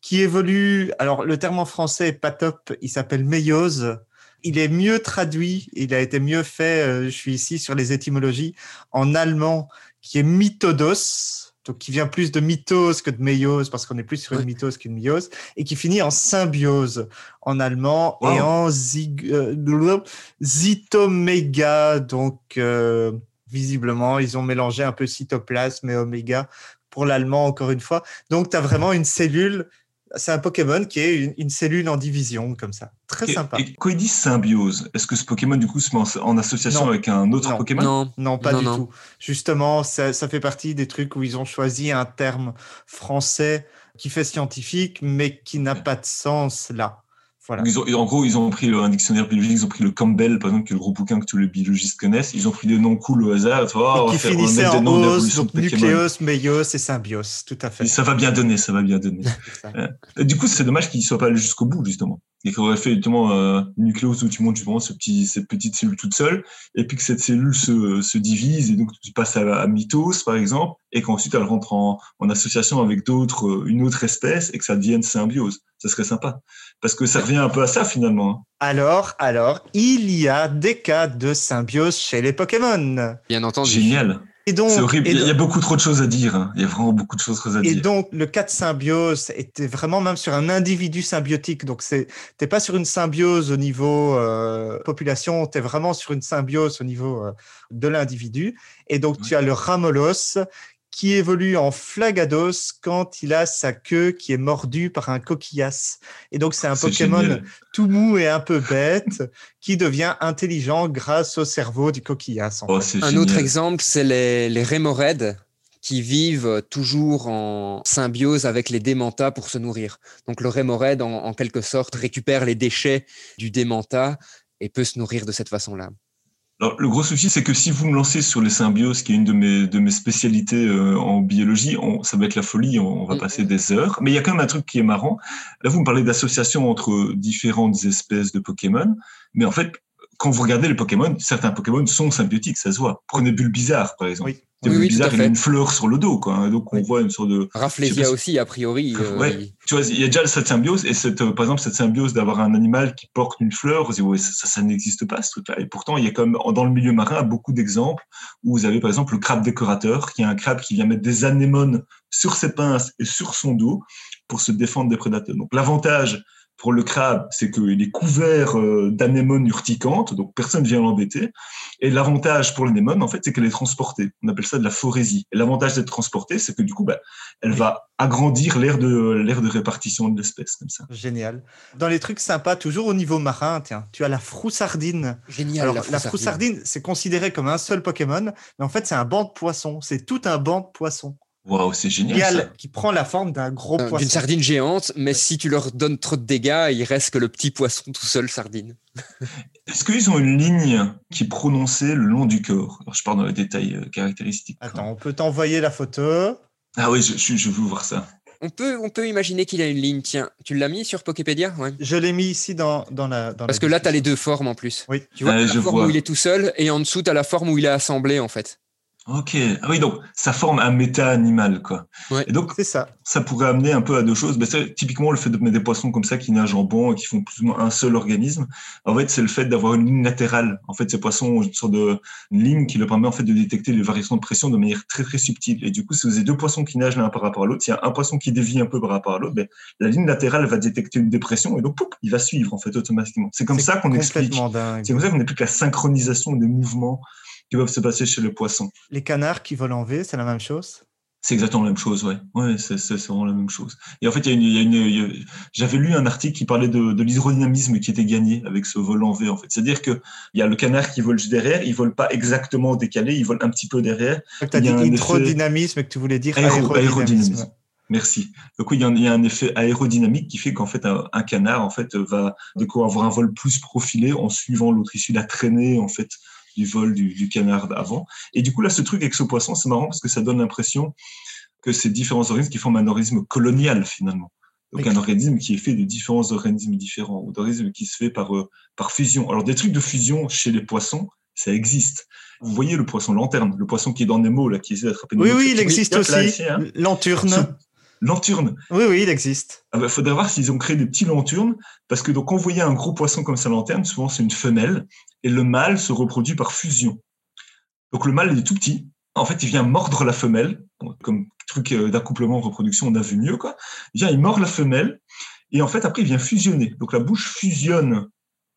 qui évolue. Alors le terme en français est pas top, il s'appelle méiose. Il est mieux traduit, il a été mieux fait. Euh, je suis ici sur les étymologies en allemand, qui est mitodos donc qui vient plus de mitose que de méiose, parce qu'on est plus sur une mitose qu'une myose, et qui finit en symbiose en allemand et en zig, euh, zytoméga. Donc, euh, visiblement, ils ont mélangé un peu cytoplasme et oméga pour l'allemand, encore une fois. Donc, tu as vraiment une cellule c'est un Pokémon qui est une, cellule en division, comme ça. Très sympa. Et quand il dit symbiose, est-ce que ce Pokémon, du coup, se met en, association avec un autre Pokémon? Non. non, pas du tout. Justement, ça, ça, fait partie des trucs où ils ont choisi un terme français qui fait scientifique, mais qui n'a pas de sens là en gros, ils ont pris un dictionnaire biologique, ils ont pris le Campbell, par exemple, qui est le gros bouquin que tous les biologistes connaissent. Ils ont pris des noms cool au hasard. Tu vois, et qui finissaient en os, donc nucléos, méios et symbiose, tout à fait. ça va bien donner, ça va bien donner. du coup, c'est dommage qu'ils ne soient pas allés jusqu'au bout, justement. Et qu'on aurait fait justement euh, nucléos où tu montes justement ce petit, cette petite cellule toute seule, et puis que cette cellule se, se divise, et donc tu passes à, à mitose, par exemple, et qu'ensuite elle rentre en, en association avec d'autres, euh, une autre espèce, et que ça devienne symbiose. Ça serait sympa parce que ça revient un peu à ça finalement. Hein. Alors, alors, il y a des cas de symbiose chez les Pokémon. Bien entendu. Génial. Et donc, c'est horrible. il y a beaucoup trop de choses à dire. Hein. Il y a vraiment beaucoup de choses à dire. Et donc, le cas de symbiose était vraiment même sur un individu symbiotique. Donc, c'est t'es pas sur une symbiose au niveau euh, population, tu es vraiment sur une symbiose au niveau euh, de l'individu. Et donc, tu as le Ramolos qui évolue en flagados quand il a sa queue qui est mordue par un coquillas. Et donc, c'est un Pokémon tout mou et un peu bête qui devient intelligent grâce au cerveau du coquillas. Oh, un autre exemple, c'est les, les qui vivent toujours en symbiose avec les démentas pour se nourrir. Donc le rémorède, en quelque sorte, récupère les déchets du démenta et peut se nourrir de cette façon-là. Alors, le gros souci, c'est que si vous me lancez sur les symbioses, qui est une de mes, de mes spécialités euh, en biologie, on, ça va être la folie, on, va passer des heures. Mais il y a quand même un truc qui est marrant. Là, vous me parlez d'association entre différentes espèces de Pokémon, mais en fait, quand vous regardez les Pokémon, certains Pokémon sont symbiotiques, ça se voit. Prenez Bulbizarre, par exemple. Oui. Oui, il a une fleur sur le dos, quoi. hein. Donc, on Oui. voit une sorte de. Rafflesia aussi, a priori. euh, Ouais. Tu vois, il y a déjà cette symbiose, et cette, euh, par exemple, cette symbiose d'avoir un animal qui porte une fleur, vous dites, ouais, ça, ça, ça n'existe pas, ce truc-là. Et pourtant, il y a quand même, dans le milieu marin, beaucoup d'exemples où vous avez, par exemple, le crabe décorateur, qui est un crabe qui vient mettre des anémones sur ses pinces et sur son dos pour se défendre des prédateurs. Donc, l'avantage pour le crabe, c'est qu'il est couvert euh, d'anémones urticantes, donc personne ne vient l'embêter. Et l'avantage pour l'anémone, en fait, c'est qu'elle est transportée. On appelle ça de la phorésie. Et l'avantage d'être transportée, c'est que du coup, bah, elle va agrandir l'aire de, l'aire de répartition de l'espèce, comme ça. Génial. Dans les trucs sympas, toujours au niveau marin, tiens, tu as la froussardine. Génial. Alors, la la froussardine. froussardine, c'est considéré comme un seul Pokémon, mais en fait, c'est un banc de poissons. C'est tout un banc de poissons. Waouh, c'est génial. Ça. qui prend la forme d'un gros poisson. D'une sardine géante, mais si tu leur donnes trop de dégâts, il reste que le petit poisson tout seul sardine. Est-ce qu'ils ont une ligne qui est prononcée le long du corps? Alors, je pars dans les détails euh, caractéristiques. Attends, on peut t'envoyer la photo. Ah oui, je, je, je veux voir ça. On peut, on peut imaginer qu'il a une ligne. Tiens, tu l'as mis sur Poképédia ouais. Je l'ai mis ici dans, dans la. Dans Parce la que là, tu as les deux formes en plus. Oui. Tu vois la je forme vois. où il est tout seul et en dessous, tu as la forme où il est assemblé en fait. Ok. Ah oui, donc ça forme un méta-animal, quoi. Ouais. Et donc, ça. ça pourrait amener un peu à deux choses. Ben, typiquement, le fait de mettre des poissons comme ça qui nagent en banc et qui font plus ou moins un seul organisme, en fait, c'est le fait d'avoir une ligne latérale. En fait, ces poissons ont une sorte de ligne qui leur permet en fait de détecter les variations de pression de manière très très subtile. Et du coup, si vous avez deux poissons qui nagent l'un par rapport à l'autre, s'il y a un poisson qui dévie un peu par rapport à l'autre, ben, la ligne latérale va détecter une dépression et donc poup, il va suivre en fait automatiquement. C'est comme ça qu'on explique. C'est comme ça qu'on explique la synchronisation des mouvements qui peuvent se passer chez le poisson. Les canards qui volent en V, c'est la même chose? C'est exactement la même chose, ouais. Ouais, c'est vraiment la même chose. Et en fait, il y a une, il y a une- il y a- j'avais lu un article qui parlait de, de l'hydrodynamisme qui était gagné avec ce vol en V, en fait. C'est-à-dire que il y a le canard qui vole juste derrière, il vole pas exactement décalé, il vole un petit peu derrière. Tu as dit effet- hydrodynamisme et que tu voulais dire Aéro- aérodynamisme. aérodynamisme. Merci. Donc oui, il y, a un, effet aérodynamique qui fait qu'en fait un, un canard en fait va de quoi avoir un vol plus profilé en suivant l'autre. Il suit la traînée en fait du vol du, du canard d'avant. Et du coup là, ce truc avec ce poisson, c'est marrant parce que ça donne l'impression que ces différents organismes qui forment un organisme colonial finalement. Donc Oui. un organisme qui est fait de différents organismes différents ou d'organismes qui se fait par euh, par fusion. Alors des trucs de fusion chez les poissons, ça existe. Vous voyez le poisson lanterne, le poisson qui est dans Nemo là, qui essaie d'attraper Oui, Nemo. oui, ce il existe aussi. hein. Lanturne. Oui, oui, il existe. Il Ah faudrait voir s'ils ont créé des petits lanturnes, parce que donc voyez un gros poisson comme ça lanterne, souvent c'est une femelle, et le mâle se reproduit par fusion. Donc le mâle il est tout petit, en fait il vient mordre la femelle, comme truc euh, d'accouplement reproduction, on a vu mieux quoi. Il vient, il mord la femelle, et en fait après il vient fusionner. Donc la bouche fusionne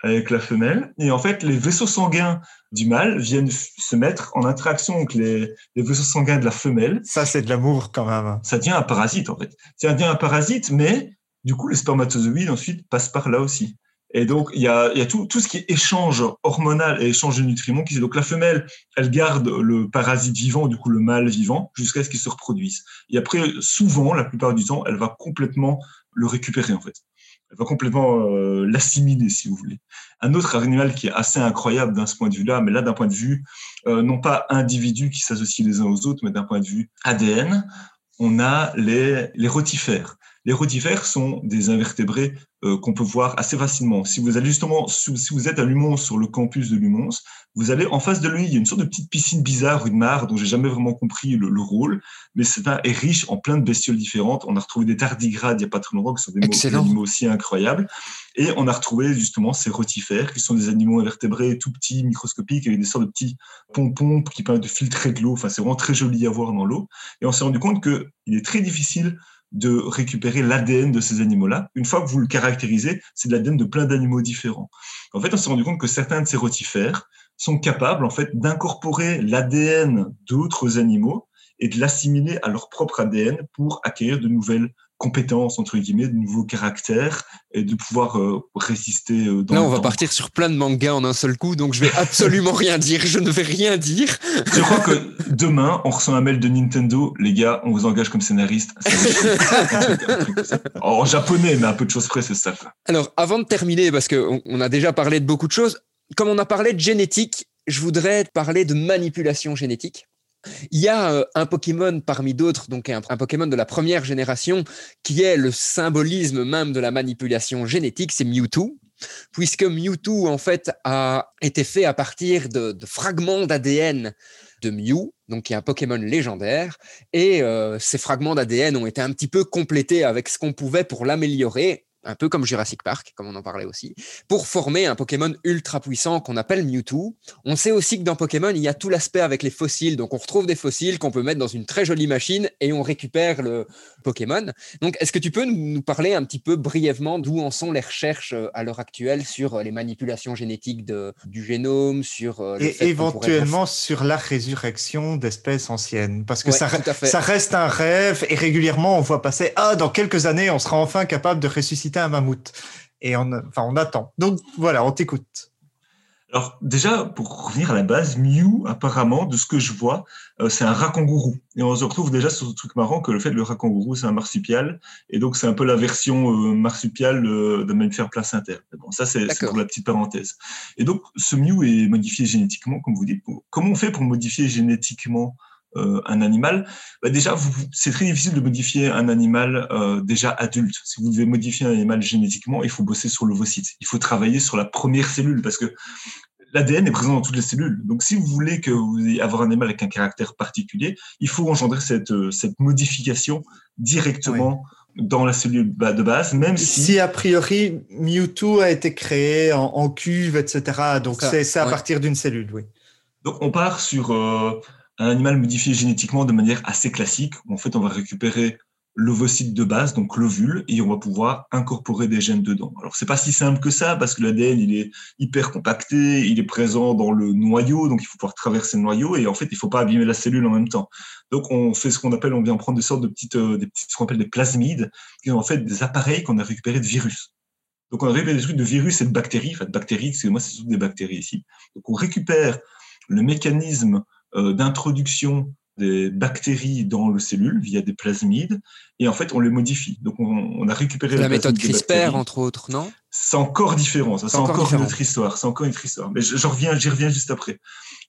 avec la femelle, et en fait les vaisseaux sanguins du mâle viennent se mettre en interaction avec les, les vaisseaux sanguins de la femelle, Ça, c'est de l'amour quand même. ça devient un parasite en fait. Ça devient un parasite, mais du coup, les spermatozoïdes ensuite passent par là aussi. Et donc, il y a, y a tout, tout ce qui est échange hormonal et échange de nutriments. Qui, donc, la femelle, elle garde le parasite vivant, du coup, le mâle vivant, jusqu'à ce qu'il se reproduise. Et après, souvent, la plupart du temps, elle va complètement le récupérer, en fait. Elle va complètement euh, l'assimiler, si vous voulez. Un autre animal qui est assez incroyable d'un ce point de vue-là, mais là, d'un point de vue, euh, non pas individus qui s'associent les uns aux autres, mais d'un point de vue ADN, on a les, les rotifères. Les rotifères sont des invertébrés euh, qu'on peut voir assez facilement. Si vous allez justement, si vous êtes à Lumons, sur le campus de Lumons, vous allez en face de lui, il y a une sorte de petite piscine bizarre, une mare, dont j'ai jamais vraiment compris le, le rôle, mais c'est un est riche en plein de bestioles différentes. On a retrouvé des tardigrades il y a pas très longtemps, qui sont des Excellent. animaux aussi incroyables. Et on a retrouvé justement ces rotifères, qui sont des animaux invertébrés tout petits, microscopiques, avec des sortes de petits pompons qui permettent de filtrer de l'eau. Enfin, c'est vraiment très joli à voir dans l'eau. Et on s'est rendu compte qu'il est très difficile de récupérer l'ADN de ces animaux-là. Une fois que vous le caractérisez, c'est de l'ADN de plein d'animaux différents. En fait, on s'est rendu compte que certains de ces rotifères sont capables, en fait, d'incorporer l'ADN d'autres animaux et de l'assimiler à leur propre ADN pour acquérir de nouvelles compétences, entre guillemets, de nouveaux caractères et de pouvoir euh, résister euh, dans Là, le on va temps. partir sur plein de mangas en un seul coup, donc je vais absolument rien dire. Je ne vais rien dire. Je crois que demain, on reçoit un mail de Nintendo. Les gars, on vous engage comme scénariste. En japonais, mais à peu de choses près, c'est ça. Alors, avant de terminer, parce qu'on on a déjà parlé de beaucoup de choses, comme on a parlé de génétique, je voudrais parler de manipulation génétique. Il y a euh, un Pokémon parmi d'autres, donc un, Pokémon de la première génération, qui est le symbolisme même de la manipulation génétique, c'est Mewtwo. puisque Mewtwo, en fait, a été fait à partir de, de fragments d'ADN de Mew, donc qui est un Pokémon légendaire, et euh, ces fragments d'ADN ont été un petit peu complétés avec ce qu'on pouvait pour l'améliorer, un peu comme Jurassic Park, comme on en parlait aussi, pour former un Pokémon ultra puissant qu'on appelle Mewtwo. On sait aussi que dans Pokémon, il y a tout l'aspect avec les fossiles. Donc, on retrouve des fossiles qu'on peut mettre dans une très jolie machine et on récupère le Pokémon. Donc, est-ce que tu peux nous parler un petit peu brièvement d'où en sont les recherches euh, à l'heure actuelle sur euh, les manipulations génétiques de, du génome, sur euh, le Et fait éventuellement sur la résurrection d'espèces anciennes? Parce que Ouais, ça, reste un rêve et régulièrement on voit passer Ah, dans quelques années, on sera enfin capable de ressusciter un mammouth. Et on, enfin, on attend. Donc voilà, on t'écoute. Alors déjà, pour revenir à la base, Mew, apparemment, de ce que je vois, euh, c'est un rat kangourou. Et on se retrouve déjà sur ce truc marrant que le fait que le rat kangourou, c'est un marsupial. Et donc, c'est un peu la version euh, marsupiale euh, d'un mammifère placentaire. Mais Bon, ça, c'est pour la petite parenthèse. Et donc, ce Mew est modifié génétiquement, comme vous dites. Comment on fait pour modifier génétiquement euh, un animal Bah, Déjà, c'est très difficile de modifier un animal euh, déjà adulte. Si vous devez modifier un animal génétiquement, il faut bosser sur l'ovocyte. Il faut travailler sur la première cellule parce que l'ADN est présent dans toutes les cellules. Donc, si vous voulez que vous ayez avoir un animal avec un caractère particulier, il faut engendrer cette, euh, cette modification directement dans la cellule de base, même si, Si a priori Mewtwo a été créé en, en cuve, etc. Donc c'est c'est à ouais. partir d'une cellule, oui. donc on part sur euh, un animal modifié génétiquement de manière assez classique. En fait, on va récupérer l'ovocyte de base, donc l'ovule, et on va pouvoir incorporer des gènes dedans. Alors, c'est pas si simple que ça, parce que l'ADN, il est hyper compacté, il est présent dans le noyau, donc il faut pouvoir traverser le noyau, et en fait, il faut pas abîmer la cellule en même temps. Donc, on fait ce qu'on appelle, on vient prendre des sortes de petites, euh, des petites, ce qu'on appelle des plasmides, qui sont en fait des appareils qu'on a récupérés de virus. Donc, on a récupéré des trucs de virus et de bactéries, enfin, de bactéries, excusez-moi, c'est toutes des bactéries ici. Donc, on récupère le mécanisme d'introduction des bactéries dans le cellule via des plasmides et en fait on les modifie. Donc on, on a récupéré La méthode CRISPR, entre autres, non? C'est encore différent, ça c'est encore une autre histoire, c'est encore une autre histoire. Mais je- j'en reviens, j'y reviens juste après.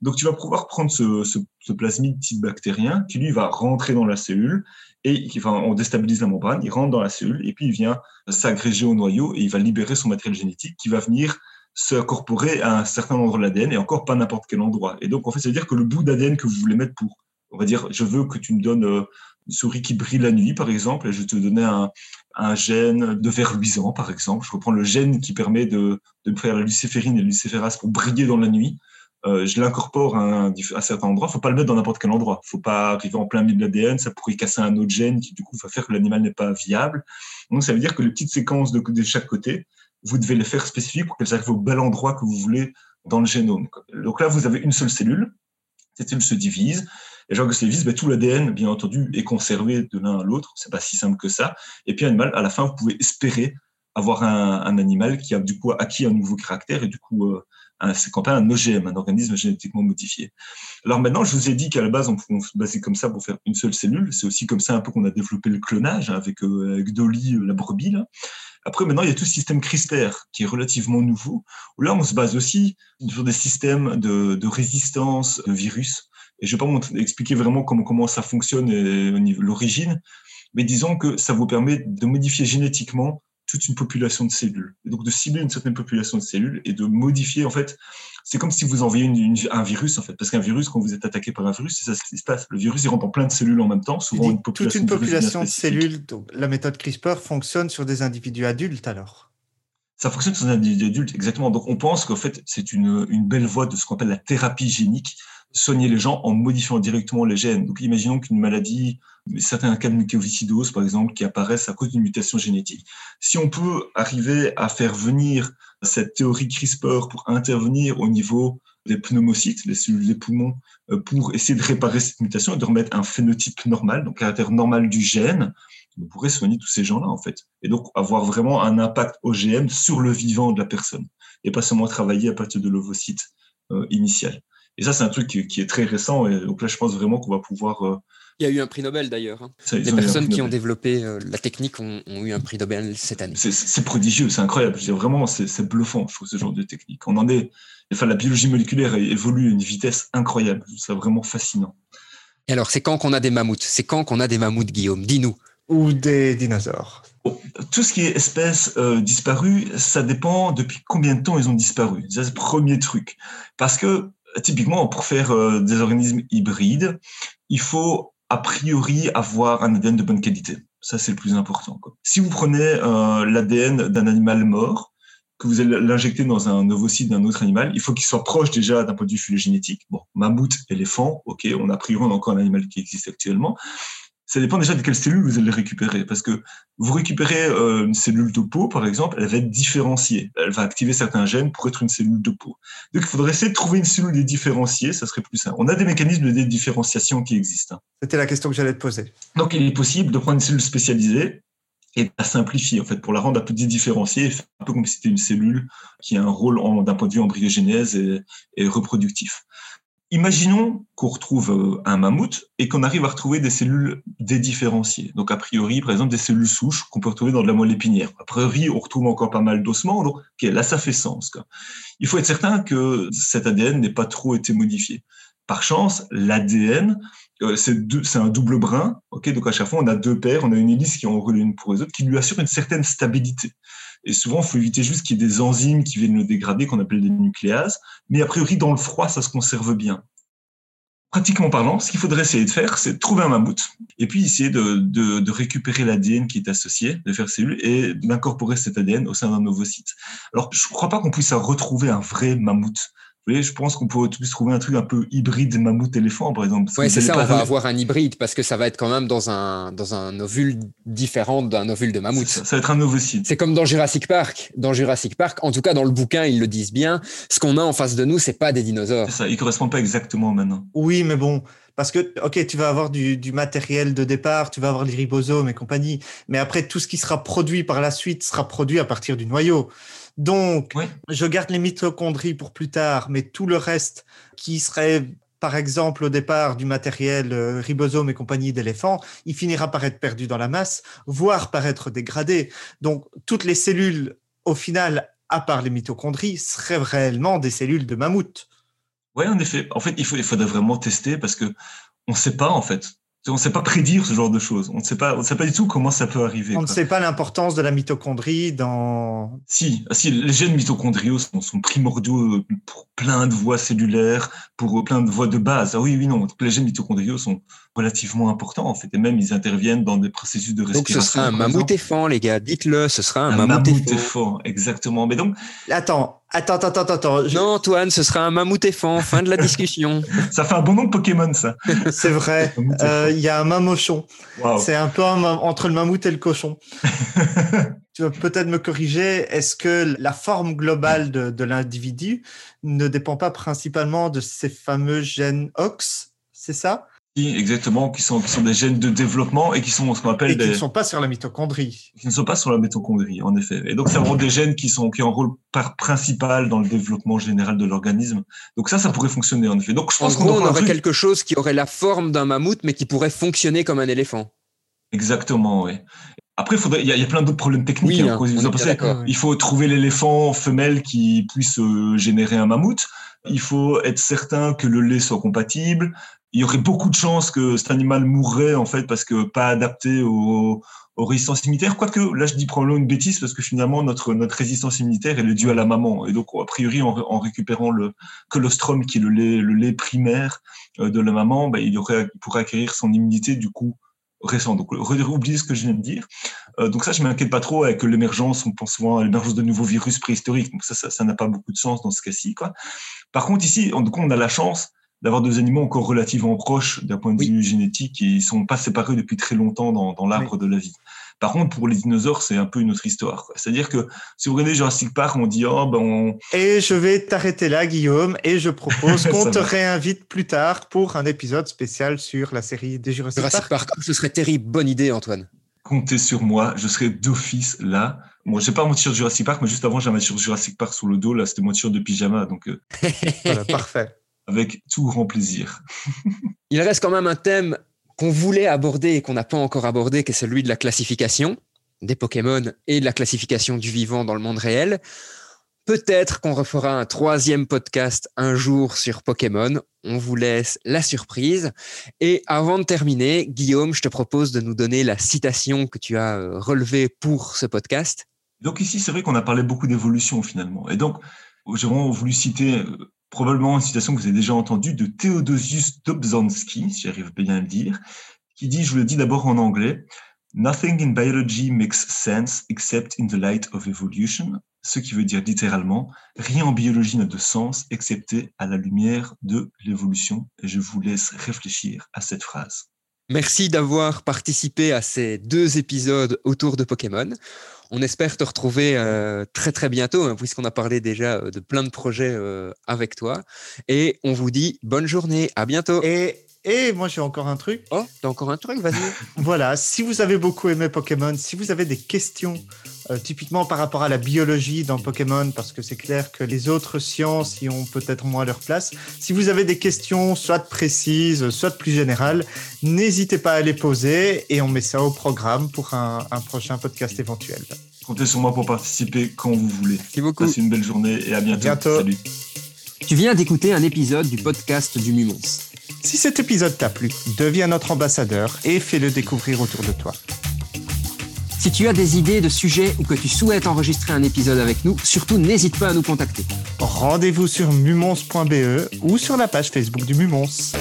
Donc tu vas pouvoir prendre ce, ce, ce plasmide type bactérien qui lui va rentrer dans la cellule et qui, enfin, on déstabilise la membrane, il rentre dans la cellule et puis il vient s'agréger au noyau et il va libérer son matériel génétique qui va venir s'incorporer à un certain endroit de l'ADN et encore pas n'importe quel endroit. Et donc en fait, ça veut dire que le bout d'ADN que vous voulez mettre pour, on va dire, je veux que tu me donnes euh, une souris qui brille la nuit, par exemple, et je vais te donner un, gène de verre luisant, par exemple. Je reprends le gène qui permet de, de me faire la luciférine et le luciférase pour briller dans la nuit. Euh, je l'incorpore à un, à un certain endroit. faut pas le mettre dans n'importe quel endroit. faut pas arriver en plein milieu de l'ADN. Ça pourrait casser un autre gène qui, du coup, va faire que l'animal n'est pas viable. Donc, ça veut dire que les petites séquences de chaque côté, vous devez les faire spécifiques pour qu'elles arrivent au bel endroit que vous voulez dans le génome. Donc là, vous avez une seule cellule. Cette cellule se divise. Et genre que se divise, ben, tout l'ADN, bien entendu, est conservé de l'un à l'autre. C'est pas si simple que ça. Et puis, à la fin, vous pouvez espérer avoir un, animal qui a du coup acquis un nouveau caractère et du coup, euh, c'est qu'on appelle un OGM, un organisme génétiquement modifié. Alors maintenant, je vous ai dit qu'à la base, on, se basait comme ça pour faire une seule cellule. C'est aussi comme ça un peu qu'on a développé le clonage hein, avec, euh, avec Dolly, euh, la brebis. Après, maintenant, il y a tout ce système CRISPR qui est relativement nouveau, là, on se base aussi sur des systèmes de, résistance de virus. Et je ne vais pas vous expliquer vraiment comment, ça fonctionne et niveau l'origine, mais disons que ça vous permet de modifier génétiquement toute une population de cellules. Et donc de cibler une certaine population de cellules et de modifier, en fait, c'est comme si vous envoyez une- une- un virus, en fait. Parce qu'un virus, quand vous êtes attaqué par un virus, c'est ça ce qui se passe. Le virus, il rentre en plein de cellules en même temps, souvent une toute population, une de virus bien population de cellules. Donc, la méthode CRISPR fonctionne sur des individus adultes alors. Ça fonctionne sur un individu adulte, exactement. Donc, on pense qu'en fait, c'est une, une belle voie de ce qu'on appelle la thérapie génique, soigner les gens en modifiant directement les gènes. Donc, imaginons qu'une maladie, certains cas de mucoviscidose, par exemple, qui apparaissent à cause d'une mutation génétique. Si on peut arriver à faire venir cette théorie CRISPR pour intervenir au niveau des pneumocytes, les cellules des poumons, euh, pour essayer de réparer cette mutation et de remettre un phénotype normal, donc caractère normal du gène, on pourrait soigner tous ces gens-là, en fait. Et donc, avoir vraiment un impact OGM sur le vivant de la personne. Et pas seulement travailler à partir de l'ovocyte euh, initial. Et ça, c'est un truc qui, qui est très récent. Et donc là, je pense vraiment qu'on va pouvoir. euh, Il y a eu un prix Nobel d'ailleurs. hein. Les personnes qui ont développé euh, la technique ont, ont eu un prix Nobel cette année. C'est- C'est prodigieux, c'est incroyable. Je veux dire, vraiment, c'est c'est bluffant, je trouve, ce genre de technique. On en est. Enfin, la biologie moléculaire évolue à une vitesse incroyable. Je trouve ça vraiment fascinant. Et alors, c'est quand qu'on a des mammouths? C'est quand qu'on a des mammouths, Guillaume? Dis-nous. Ou des dinosaures. tout ce qui est espèces euh, disparues, ça dépend depuis combien de temps ils ont disparu. C'est le premier truc. Parce que, typiquement, pour faire euh, des organismes hybrides, il faut a priori avoir un ADN de bonne qualité. Ça, c'est le plus important. Si vous prenez euh, l'ADN d'un animal mort, que vous allez l'injecter dans un ovocyte d'un autre animal, il faut qu'il soit proche déjà d'un point de vue phylogénétique. Bon, mammouth, éléphant, ok, on a priori encore un animal qui existe actuellement ça dépend déjà de quelle cellule vous allez récupérer. Parce que vous récupérez euh, une cellule de peau, par exemple, elle va être différenciée. Elle va activer certains gènes pour être une cellule de peau. Donc, il faudrait essayer de trouver une cellule dédifférenciée, ça serait plus simple. On a des mécanismes de dédifférenciation qui existent. Hein. C'était la question que j'allais te poser. Donc, il est possible de prendre une cellule spécialisée et de la simplifier, en fait, pour la rendre un peu dédifférenciée, un peu comme si c'était une cellule qui a un rôle d'un point de vue embryogénèse et, et reproductif. Imaginons qu'on retrouve euh, un mammouth et qu'on arrive à retrouver des cellules dédifférenciées. Donc, a priori, par exemple, des cellules souches qu'on peut retrouver dans de la moelle épinière. A priori, on retrouve encore pas mal d'ossements. Donc, là, ça fait sens. Il faut être certain que cet ADN n'ait pas trop été modifié. Par chance, l'ADN, euh, c'est un double brin. ok donc, à chaque fois, on a deux paires. On a une hélice qui enroule une pour les autres, qui lui assure une certaine stabilité. Et souvent, il faut éviter juste qu'il y ait des enzymes qui viennent le dégrader, qu'on appelle des nucléases. Mais a priori, dans le froid, ça se conserve bien. Pratiquement parlant, ce qu'il faudrait essayer de faire, c'est de trouver un mammouth et puis essayer de, récupérer l'ADN qui est associé, de faire cellule et d'incorporer cet ADN au sein d'un ovocyte. Alors, je ne crois pas qu'on puisse retrouver un vrai mammouth. Vous voyez, je pense qu'on peut plus trouver un truc un peu hybride mammouth-éléphant, par exemple. Oui, c'est ça, on va avoir un hybride parce que ça va être quand même dans un, dans un ovule différent d'un ovule de mammouth. Ça, ça, va être un ovocyte. C'est comme dans Jurassic Park. Dans Jurassic Park, en tout cas dans le bouquin, ils le disent bien, ce qu'on a en face de nous, c'est pas des dinosaures. Ça, il correspond pas exactement maintenant. Oui, mais bon, parce que, OK, tu vas avoir du, du, matériel de départ, tu vas avoir les ribosomes et compagnie, mais après, tout ce qui sera produit par la suite sera produit à partir du noyau. Donc, je garde les mitochondries pour plus tard, mais tout le reste qui serait, par exemple, au départ du matériel euh, ribosome et compagnie d'éléphants, il finira par être perdu dans la masse, voire par être dégradé. Donc, toutes les cellules, au final, à part les mitochondries, seraient réellement des cellules de mammouth. Oui, en effet. En fait, il, faut, il faudrait vraiment tester parce que on ne sait pas, en fait. On ne sait pas prédire ce genre de choses. On ne sait pas, on ne sait pas du tout comment ça peut arriver. On ne sait pas l'importance de la mitochondrie dans. Si, si les gènes mitochondriaux sont, sont, primordiaux pour plein de voies cellulaires, pour plein de voies de base. Ah oui, oui, non. Les gènes mitochondriaux sont relativement importants en fait, et même ils interviennent dans des processus de respiration. Donc ce sera un mammouth éléphant, les gars. Dites-le, ce sera un, un mammouth, éléphant. Exactement. Mais donc. Attends, Attends, attends, attends, attends. Je... Non, Antoine, ce sera un mammouth éléphant. Fin de la discussion. ça fait un bon nom de Pokémon, ça. C'est vrai. Il euh, y a un mamochon. Wow. C'est un peu un, entre le mammouth et le cochon. tu vas peut-être me corriger. Est-ce que la forme globale de, de l'individu ne dépend pas principalement de ces fameux gènes OX? C'est ça? Exactement, qui sont, qui sont des gènes de développement et qui sont ce qu'on appelle et des... qui ne sont pas sur la mitochondrie. Qui ne sont pas sur la mitochondrie, en effet. Et donc, c'est vraiment des gènes qui sont qui ont un rôle par, principal dans le développement général de l'organisme. Donc ça, ça pourrait fonctionner, en effet. Donc, je pense qu'on on aurait truc... quelque chose qui aurait la forme d'un mammouth, mais qui pourrait fonctionner comme un éléphant? Exactement, oui. Après, il y, y, a plein d'autres problèmes techniques. Oui, hein, pensez, il faut trouver l'éléphant femelle qui puisse euh, générer un mammouth. Il faut être certain que le lait soit compatible il y aurait beaucoup de chances que cet animal mourrait en fait parce que pas adapté aux, aux résistances immunitaires. Quoique là, je dis probablement une bêtise parce que finalement notre notre résistance immunitaire elle est due à la maman et donc a priori en, en récupérant le colostrum qui est le lait le lait primaire euh, de la maman, bah, il aurait il pourrait acquérir son immunité du coup récent. Donc oubliez ce que je viens de dire. Euh, donc ça, je m'inquiète pas trop avec l'émergence. On pense souvent à l'émergence de nouveaux virus préhistoriques. Donc ça, ça n'a pas beaucoup de sens dans ce cas-ci. Quoi. Par contre ici, en, donc on a la chance d'avoir deux animaux encore relativement proches d'un point de vue génétique et ils sont pas séparés depuis très longtemps dans, dans l'arbre oui. de la vie. Par contre, pour les dinosaures, c'est un peu une autre histoire. C'est-à-dire que si vous regardez Jurassic Park, on dit oh ben on... Et je vais t'arrêter là, Guillaume, et je propose qu'on te réinvite plus tard pour un épisode spécial sur la série des Jurassic, Jurassic Park. Park. Ce serait terrible, bonne idée, Antoine. Comptez sur moi, je serai d'office là. Moi, bon, j'ai pas mon t-shirt Jurassic Park, mais juste avant, j'avais un t-shirt Jurassic Park sous le dos. Là, c'était mon t-shirt de pyjama, donc. Euh... voilà, parfait avec tout grand plaisir. Il reste quand même un thème qu'on voulait aborder et qu'on n'a pas encore abordé, qui est celui de la classification des Pokémon et de la classification du vivant dans le monde réel. Peut-être qu'on refera un troisième podcast un jour sur Pokémon. On vous laisse la surprise. Et avant de terminer, Guillaume, je te propose de nous donner la citation que tu as euh, relevée pour ce podcast. Donc ici, c'est vrai qu'on a parlé beaucoup d'évolution finalement. Et donc, j'ai vraiment voulu citer euh, probablement une citation que vous avez déjà entendue de Theodosius Dobzhansky, si j'arrive bien à le dire, qui dit, je vous le dis d'abord en anglais, Nothing in biology makes sense except in the light of evolution ce qui veut dire littéralement rien en biologie n'a de sens excepté à la lumière de l'évolution. Et je vous laisse réfléchir à cette phrase. Merci d'avoir participé à ces deux épisodes autour de Pokémon. On espère te retrouver euh, très très bientôt, hein, puisqu'on a parlé déjà euh, de plein de projets euh, avec toi. Et on vous dit bonne journée, à bientôt. Et et moi, j'ai encore un truc. Oh, t'as encore un truc, vas-y. voilà, si vous avez beaucoup aimé Pokémon, si vous avez des questions, euh, typiquement par rapport à la biologie dans Pokémon, parce que c'est clair que les autres sciences y ont peut-être moins leur place, si vous avez des questions, soit précises, soit plus générales, n'hésitez pas à les poser et on met ça au programme pour un, prochain podcast éventuel. Comptez sur moi pour participer quand vous voulez. Merci beaucoup. Passez une belle journée et à bientôt. bientôt. Salut. Tu viens d'écouter un épisode du podcast du Mumons. Si cet épisode t'a plu, deviens notre ambassadeur et fais-le découvrir autour de toi. Si tu as des idées de sujets ou que tu souhaites enregistrer un épisode avec nous, surtout n'hésite pas à nous contacter. Rendez-vous sur mumons.be ou sur la page Facebook du Mumons.